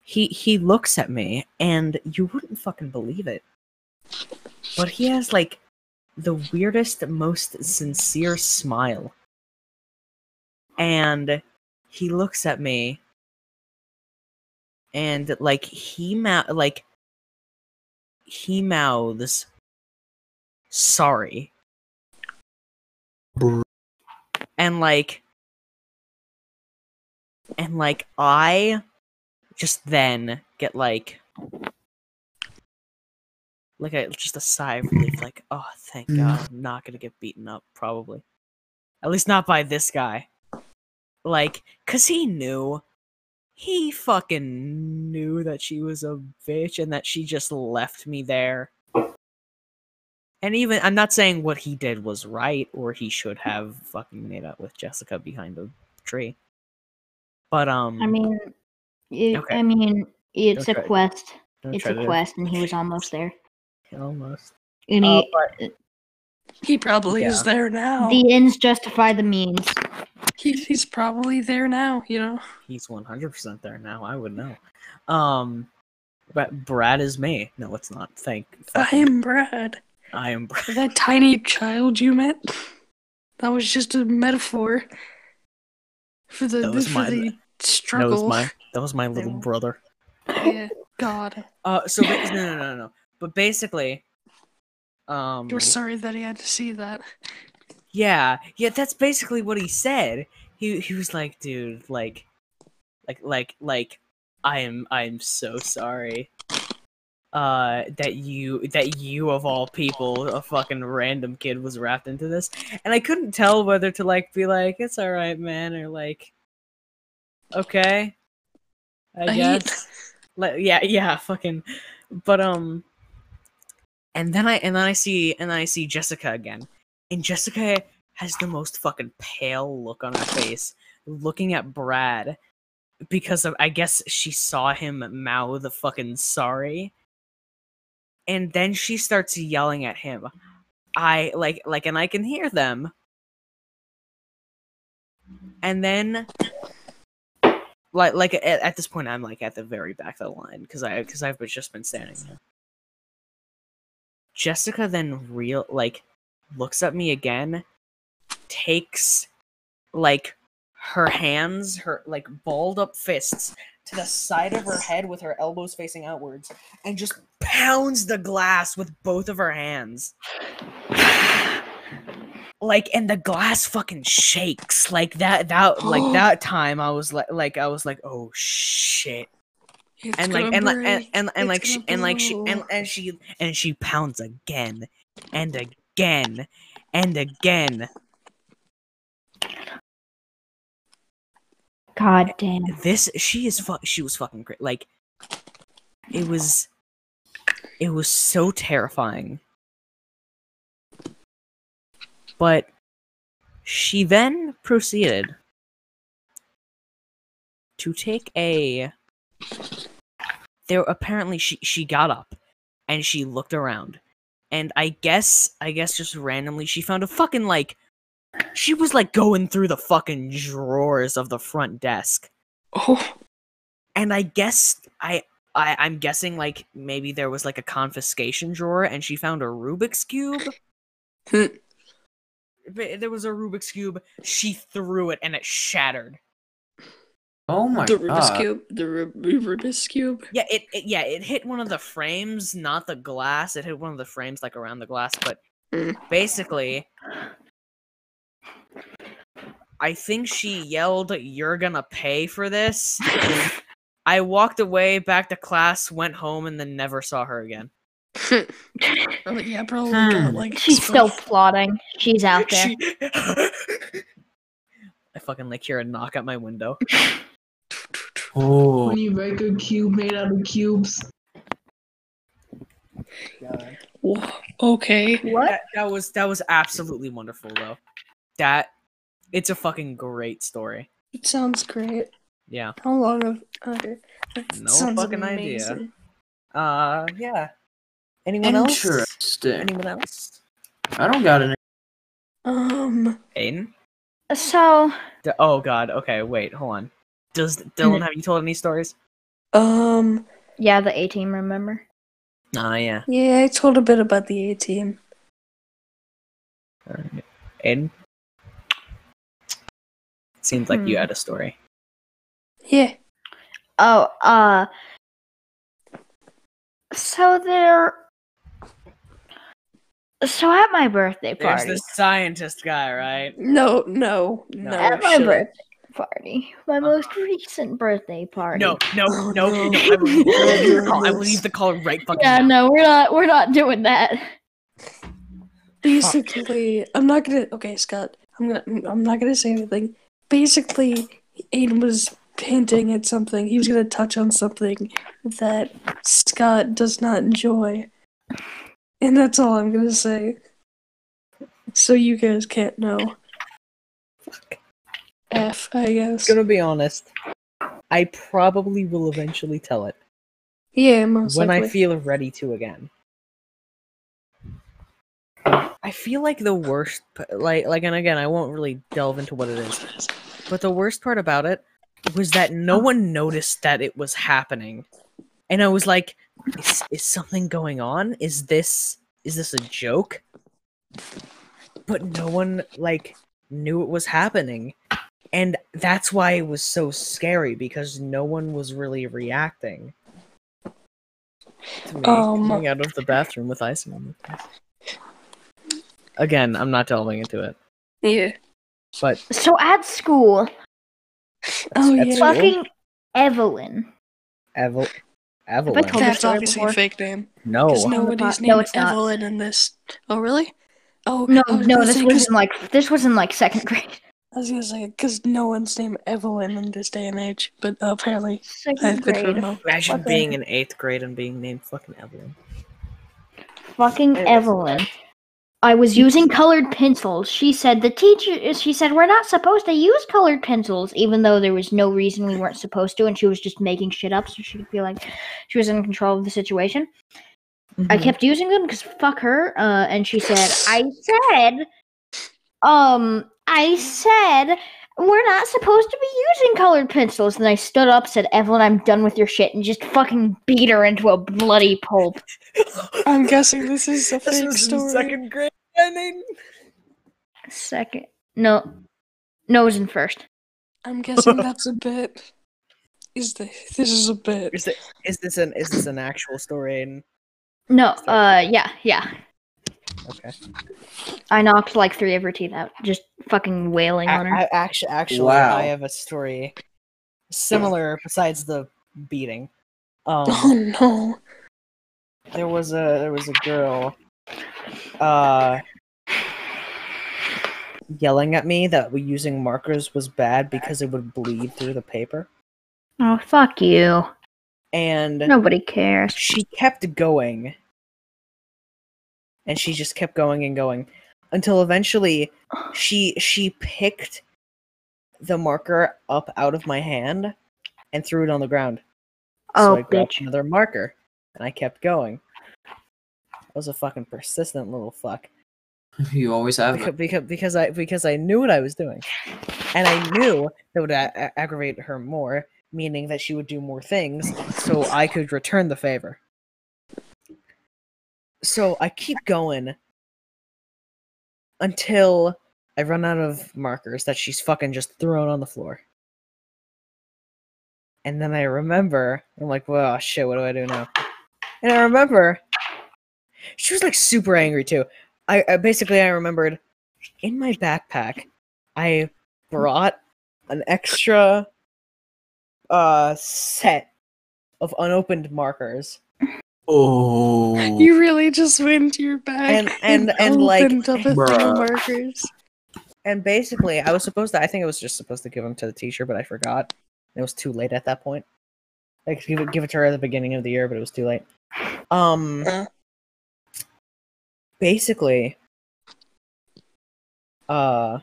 he he looks at me and you wouldn't fucking believe it, but he has like the weirdest, most sincere smile. and he looks at me and like he mou- like he mouths sorry and like and like i just then get like like a just a sigh of relief like oh thank god i'm not gonna get beaten up probably. At least not by this guy. Like cuz he knew. He fucking knew that she was a bitch and that she just left me there. And even i'm not saying what he did was right or he should have fucking made out with jessica behind a tree. But um I mean, it, Okay. I mean, it's Don't a quest. don't It's try a to- quest, and he was almost there. Almost And Uh, he, but He probably is there now. the ends justify the means. He, he's probably there now, you know? he's 100% there now i would know um but brad is me no it's not thank I am Brad. i am brad That tiny child you met? That was just a metaphor for the, That was for my- the that was my that was my little brother Yeah, God. uh so ba- no no no no but basically um We're sorry that he had to see that. Yeah, yeah, that's basically what he said. He he was like, dude, like, like, like, like, I am, I am so sorry. Uh, that you, that you of all people, a fucking random kid was wrapped into this, and I couldn't tell whether to like be like, it's all right, man, or like, okay, I I- guess. Like, yeah, yeah, fucking, but um, and then I and then I see and then I see Jessica again, and Jessica has the most fucking pale look on her face, looking at Brad, because of I guess she saw him mouth the fucking sorry, and then she starts yelling at him. I like like, and I can hear them, and then. Like, like at, at this point, I'm like at the very back of the line because I because I've just been standing here. Jessica then real like looks at me again, takes like her hands, her like balled up fists to the side of her head with her elbows facing outwards and just pounds the glass with both of her hands. Like and the glass fucking shakes. Like that that like that time I was like like I was like oh shit It's and like and like and and, and like she and like she and, and she and she pounds again and again and again. God damn. this she is fu- she was fucking great like it was it was so terrifying. But she then proceeded to take a there apparently she she got up and she looked around and i guess i guess just randomly she found a fucking like she was like going through the fucking drawers of the front desk Oh, and I guess I, I I'm guessing like maybe there was like a confiscation drawer and she found a Rubik's cube. Hmm. There was a Rubik's cube. She threw it and it shattered. Oh my the Rubik's god. Cube. The Ru- Rubik's Cube. Yeah, it, it yeah it hit one of the frames, not the glass. It hit one of the frames like around the glass, but Mm. basically. I think she yelled, "You're gonna pay for this." I walked away back to class, went home, and then never saw her again. Probably- yeah, probably Hmm. got like. She's still plotting. She's out there. She- I fucking like hear a knock at my window. Oh. When you make a cube made out of cubes. Whoa, Okay. What? That, that was that was absolutely wonderful though. That it's a fucking great story. It sounds great. Yeah. How long of. Okay. That No sounds fucking idea. Uh yeah. Anyone else? Interesting. Anyone else? I don't got any. Um. Aiden? So, D- oh god, okay, wait, hold on. Does Dylan have you told any stories? Um. yeah, the A team, remember? Ah yeah. Yeah, I told a bit about the A team. Alright. Aiden? seemed like you Hmm. had a story. Yeah. Oh, uh. So there. So at my birthday There's party, this scientist guy, right? No, no, no. at my birthday party, my uh, most recent birthday party. No, no, no, no. no. I will leave, I will leave the call. I will leave the call right fucking Yeah, now. no, we're not. We're not doing that. Basically, I'm not gonna. Okay, Scott. I'm gonna. I'm not gonna say anything. Basically, Aiden was hinting at something. He was gonna touch on something that Scott does not enjoy, and that's all I'm gonna say. So you guys can't know. F, I guess. gonna be honest. I probably will eventually tell it Yeah, most when I feel ready to again. I feel like the worst, like, like, and again, I won't really delve into what it is, but the worst part about it was that no one noticed that it was happening, and I was like, "Is, is something going on? Is this is this a joke?" But no one like knew it was happening, and that's why it was so scary because no one was really reacting to me Um, coming out of the bathroom with icing on my face. Again, I'm not delving into it, Yeah. but So at school, Oh That's yeah. Cool. fucking Evelyn. Evel, Evelyn. told this That's obviously before. a fake name. No, Because On the nobody's pod- named no, it's not. Evelyn in this. Oh really? Oh No, I was no, this say, was 'cause- in like this was in like second grade. I was gonna say because no one's named Evelyn in this day and age, but apparently Second I've been grade. wrong. imagine fucking- being in eighth grade and being named fucking Evelyn. Fucking Evelyn. I was using colored pencils. She said the teacher. She said we're not supposed to use colored pencils, even though there was no reason we weren't supposed to, and she was just making shit up so she could feel like she was in control of the situation. I Mhm. kept using them because fuck her. Uh, and she said, I said, um, I said we're not supposed to be using colored pencils. And I stood up, said, Evelyn, I'm done with your shit, and just fucking beat her into a bloody pulp. I'm guessing this is a fake was in story. second grade. I mean, Second, no, no, it was in first. I'm guessing that's a bit. Is the this is a bit? is, it, is this an is this an actual story? And No, uh, yeah, yeah. Okay, I knocked like three of her teeth out, just fucking wailing on her. I, actually, actually, Wow. I have a story similar besides the beating. Um, Oh no! there was a there was a girl uh yelling at me that we using markers was bad because it would bleed through the paper oh, fuck you. and Nobody cares. she kept going and she just kept going and going until eventually she she picked the marker up out of my hand and threw it on the ground Oh, I grabbed bitch. another marker and I kept going. I was a fucking persistent little fuck. You always have Because, because because I because I knew what I was doing, and I knew that would a- a- aggravate her more, meaning that she would do more things, so I could return the favor. So I keep going until I run out of markers that she's fucking just thrown on the floor. And then I remember, I'm like, well, shit, what do I do now? And I remember, she was like super angry too. I, I basically I remembered in my backpack, I brought an extra uh set of unopened markers, Oh. You really just went to your bag And- and- and, like- opened up a thing of markers. and basically I was supposed to. I think I was just supposed to give them to the teacher, but I forgot. It was too late at that point. Like give it, give it to her at the beginning of the year, but it was too late. Um, basically, uh,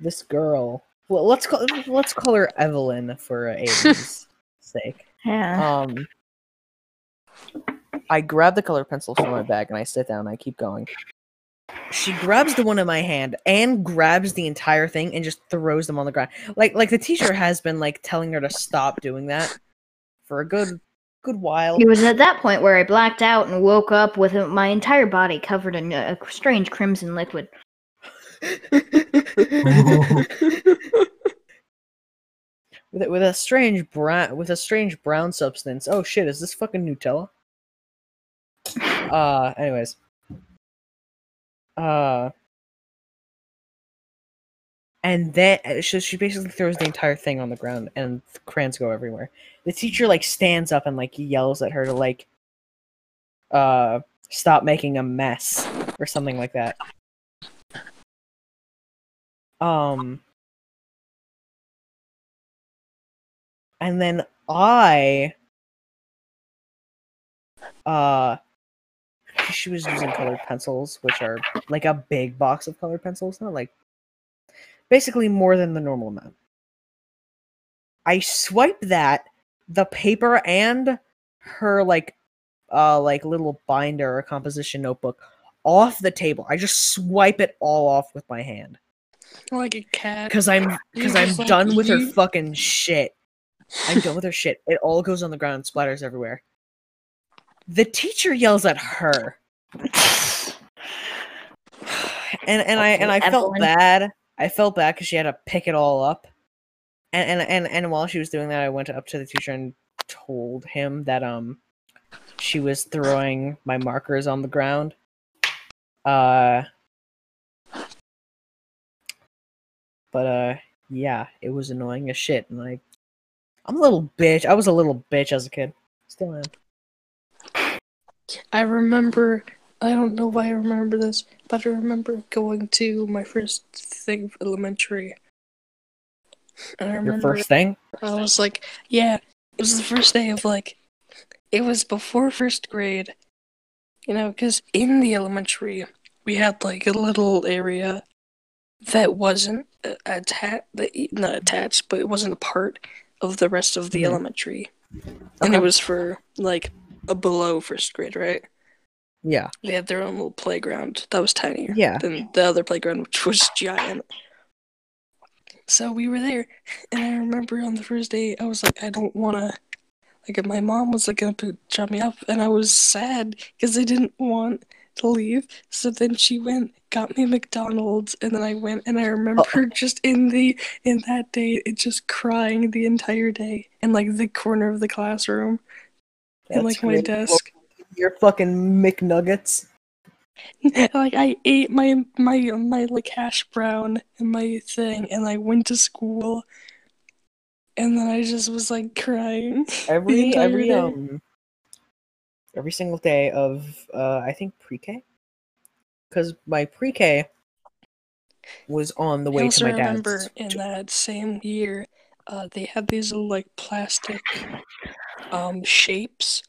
this girl. Well, let's call let's call her Evelyn for uh, Aiden's sake. Yeah. Um, I grab the color pencils from my bag and I sit down. And I keep going. She grabs the one in my hand and grabs the entire thing and just throws them on the ground. Like like the teacher has been like telling her to stop doing that for a good good while. It was at that point where I blacked out and woke up with my entire body covered in a strange crimson liquid. with a, with a strange brown with a strange brown substance. Oh shit, is this fucking Nutella? Uh anyways. Uh and then uh, she, she basically throws the entire thing on the ground and crayons go everywhere. The teacher like stands up and like yells at her to like uh stop making a mess or something like that. Um and then I uh she was using colored pencils, which are like a big box of colored pencils, not like basically more than the normal amount. I swipe that, the paper and her like uh like little binder or composition notebook off the table. I just swipe it all off with my hand. like a cat. Cause I'm cause I'm like, done with her fucking shit. I'm done with her shit. It all goes on the ground and splatters everywhere. The teacher yells at her. And and I and I felt Evelyn. bad. I felt bad because she had to pick it all up. And and and and while she was doing that, I went up to the teacher and told him that um she was throwing my markers on the ground. Uh but uh yeah, it was annoying as shit and like I'm a little bitch. I was a little bitch as a kid. Still am. I remember. I don't know why I remember this, but I remember going to my first thing of elementary. And I Your remember first thing? I was like, yeah, it was the first day of like, it was before first grade, you know, because in the elementary we had like a little area that wasn't attached, not attached, but it wasn't a part of the rest of the Mhm. elementary, and it was for like a below first grade, right? Yeah. They had their own little playground that was tinier Yeah. than the other playground, which was giant. So we were there, and I remember on the first day, I was like, I don't want to. Like, my mom was like gonna put, drop me off, and I was sad because I didn't want to leave. So then she went, got me McDonald's, and then I went, and I remember just in the in that day, it just crying the entire day in like the corner of the classroom, and like my desk. Your fucking McNuggets. like I ate my my my like hash brown and my thing, and I went to school, and then I just was like crying. Every every day. um every single day of uh I think pre-K. Cuz my pre-K was on the way to my remember dad's. in that same year, uh, they had these little like plastic um shapes.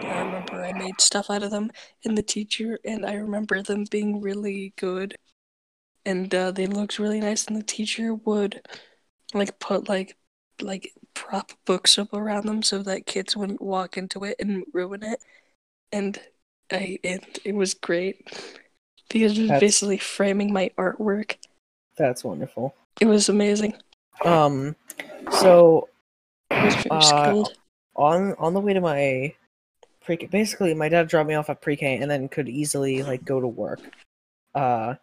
I remember I made stuff out of them, and the teacher and I remember them being really good, and uh, they looked really nice. And the teacher would like put like like prop books up around them so that kids wouldn't walk into it and ruin it. And I it it was great because it was That's- basically framing my artwork. That's wonderful. It was amazing. Um so I was very Uh, on on the way to my pre-K basically my dad dropped me off at pre-K and then could easily like go to work. Uh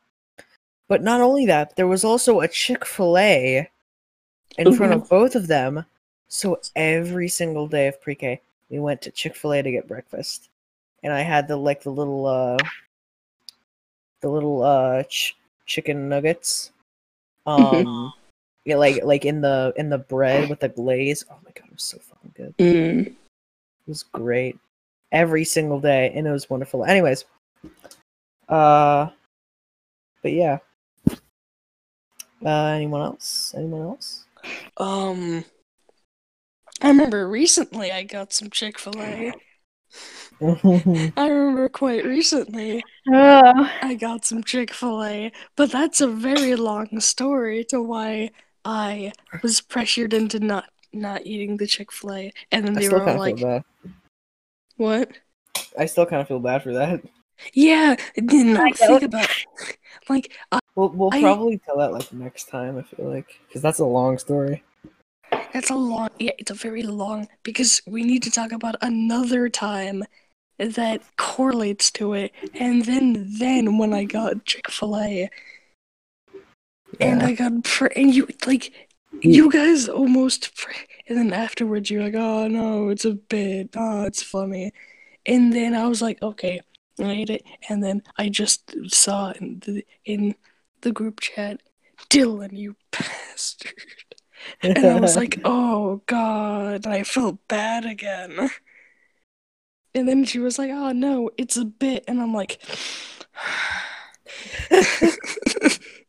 but not only that, there was also a Chick-fil-A in front of both of them. So every single day of pre-K, we went to Chick-fil-A to get breakfast. And I had the like the little uh the little uh ch- chicken nuggets. Um yeah, like like in the in the bread with the glaze. Oh my god, it was so fucking good. Mm. It was great every single day, and it was wonderful. Anyways, uh, but yeah. Uh, anyone else? Anyone else? Um, I remember recently I got some Chick Fil A. I remember quite recently Oh, I got some Chick Fil A, but that's a very long story to why I was pressured into not not eating the Chick Fil A, and then they were all like. "What?" I still kind of feel bad for that. Yeah, did not I think about. Like, I, We'll we'll I- probably tell that like next time. I feel like because that's a long story. That's a long. Yeah, it's a very long because we need to talk about another time that correlates to it, and then then when I got Chick Fil A, and I got pr- and you like you guys almost pr- and then afterwards you're like, oh no, it's a bit, oh it's funny, and then I was like, okay, I ate it, and then I just saw in the in the group chat, Dylan, you bastard, and I was like, oh god, I felt bad again. And then she was like, "Oh no, it's a bit," and I'm like,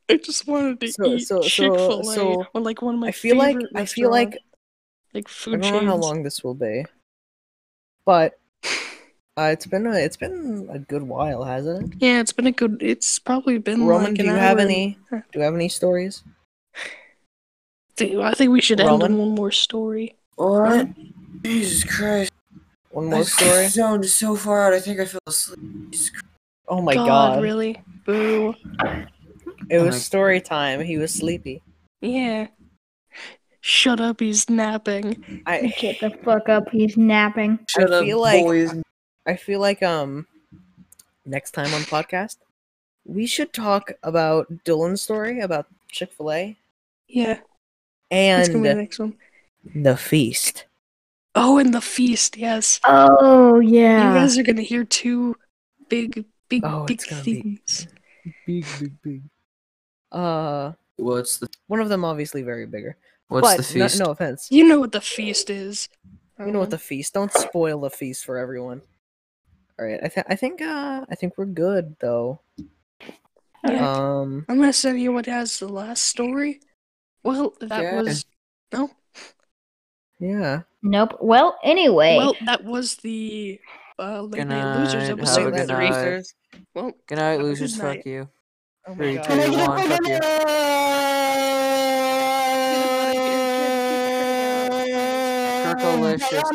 I just wanted to So- eat so- so- Chick Fil A so, or like one of my. I feel like I feel like restaurant- like I don't know how long this will be, but uh, it's been a, it's been a good while, hasn't it? Yeah, it's been a good. It's probably been Roman, like do an you have hour and- any? Do you have any stories? I think we should end on one more story. What? Jesus Christ. One I more story. zoned so far out, I think I fell asleep. Jesus Oh my god, god! really? Boo. It was my- story time. He was sleepy. Yeah. Shut up, he's napping. I Get the fuck up. He's napping. Shut up, feel like- boys. I feel like um next time on podcast we should talk about Dylan's story about Chick Fil A Yeah, that's gonna be the next one. the feast. Oh, and the feast, yes. Oh yeah. You guys are gonna hear two big, big, Oh, big it's things. Big, big, big. Uh, What's the one of them obviously very bigger. What's but the feast? No, offense. You know what the feast is. You know what the feast. Don't spoil the feast for everyone. All right, I think I think uh I think we're good though. Yeah. Um, I'm gonna send you what has the last story. Well, that Yeah. was no. yeah. Nope. Well, anyway. Well, that was the uh, late Good night losers night, have a episode good three. night. Well, Good night, losers. good Fuck you. Oh my Three, god. two, one. Fuck you. Kirkolicious.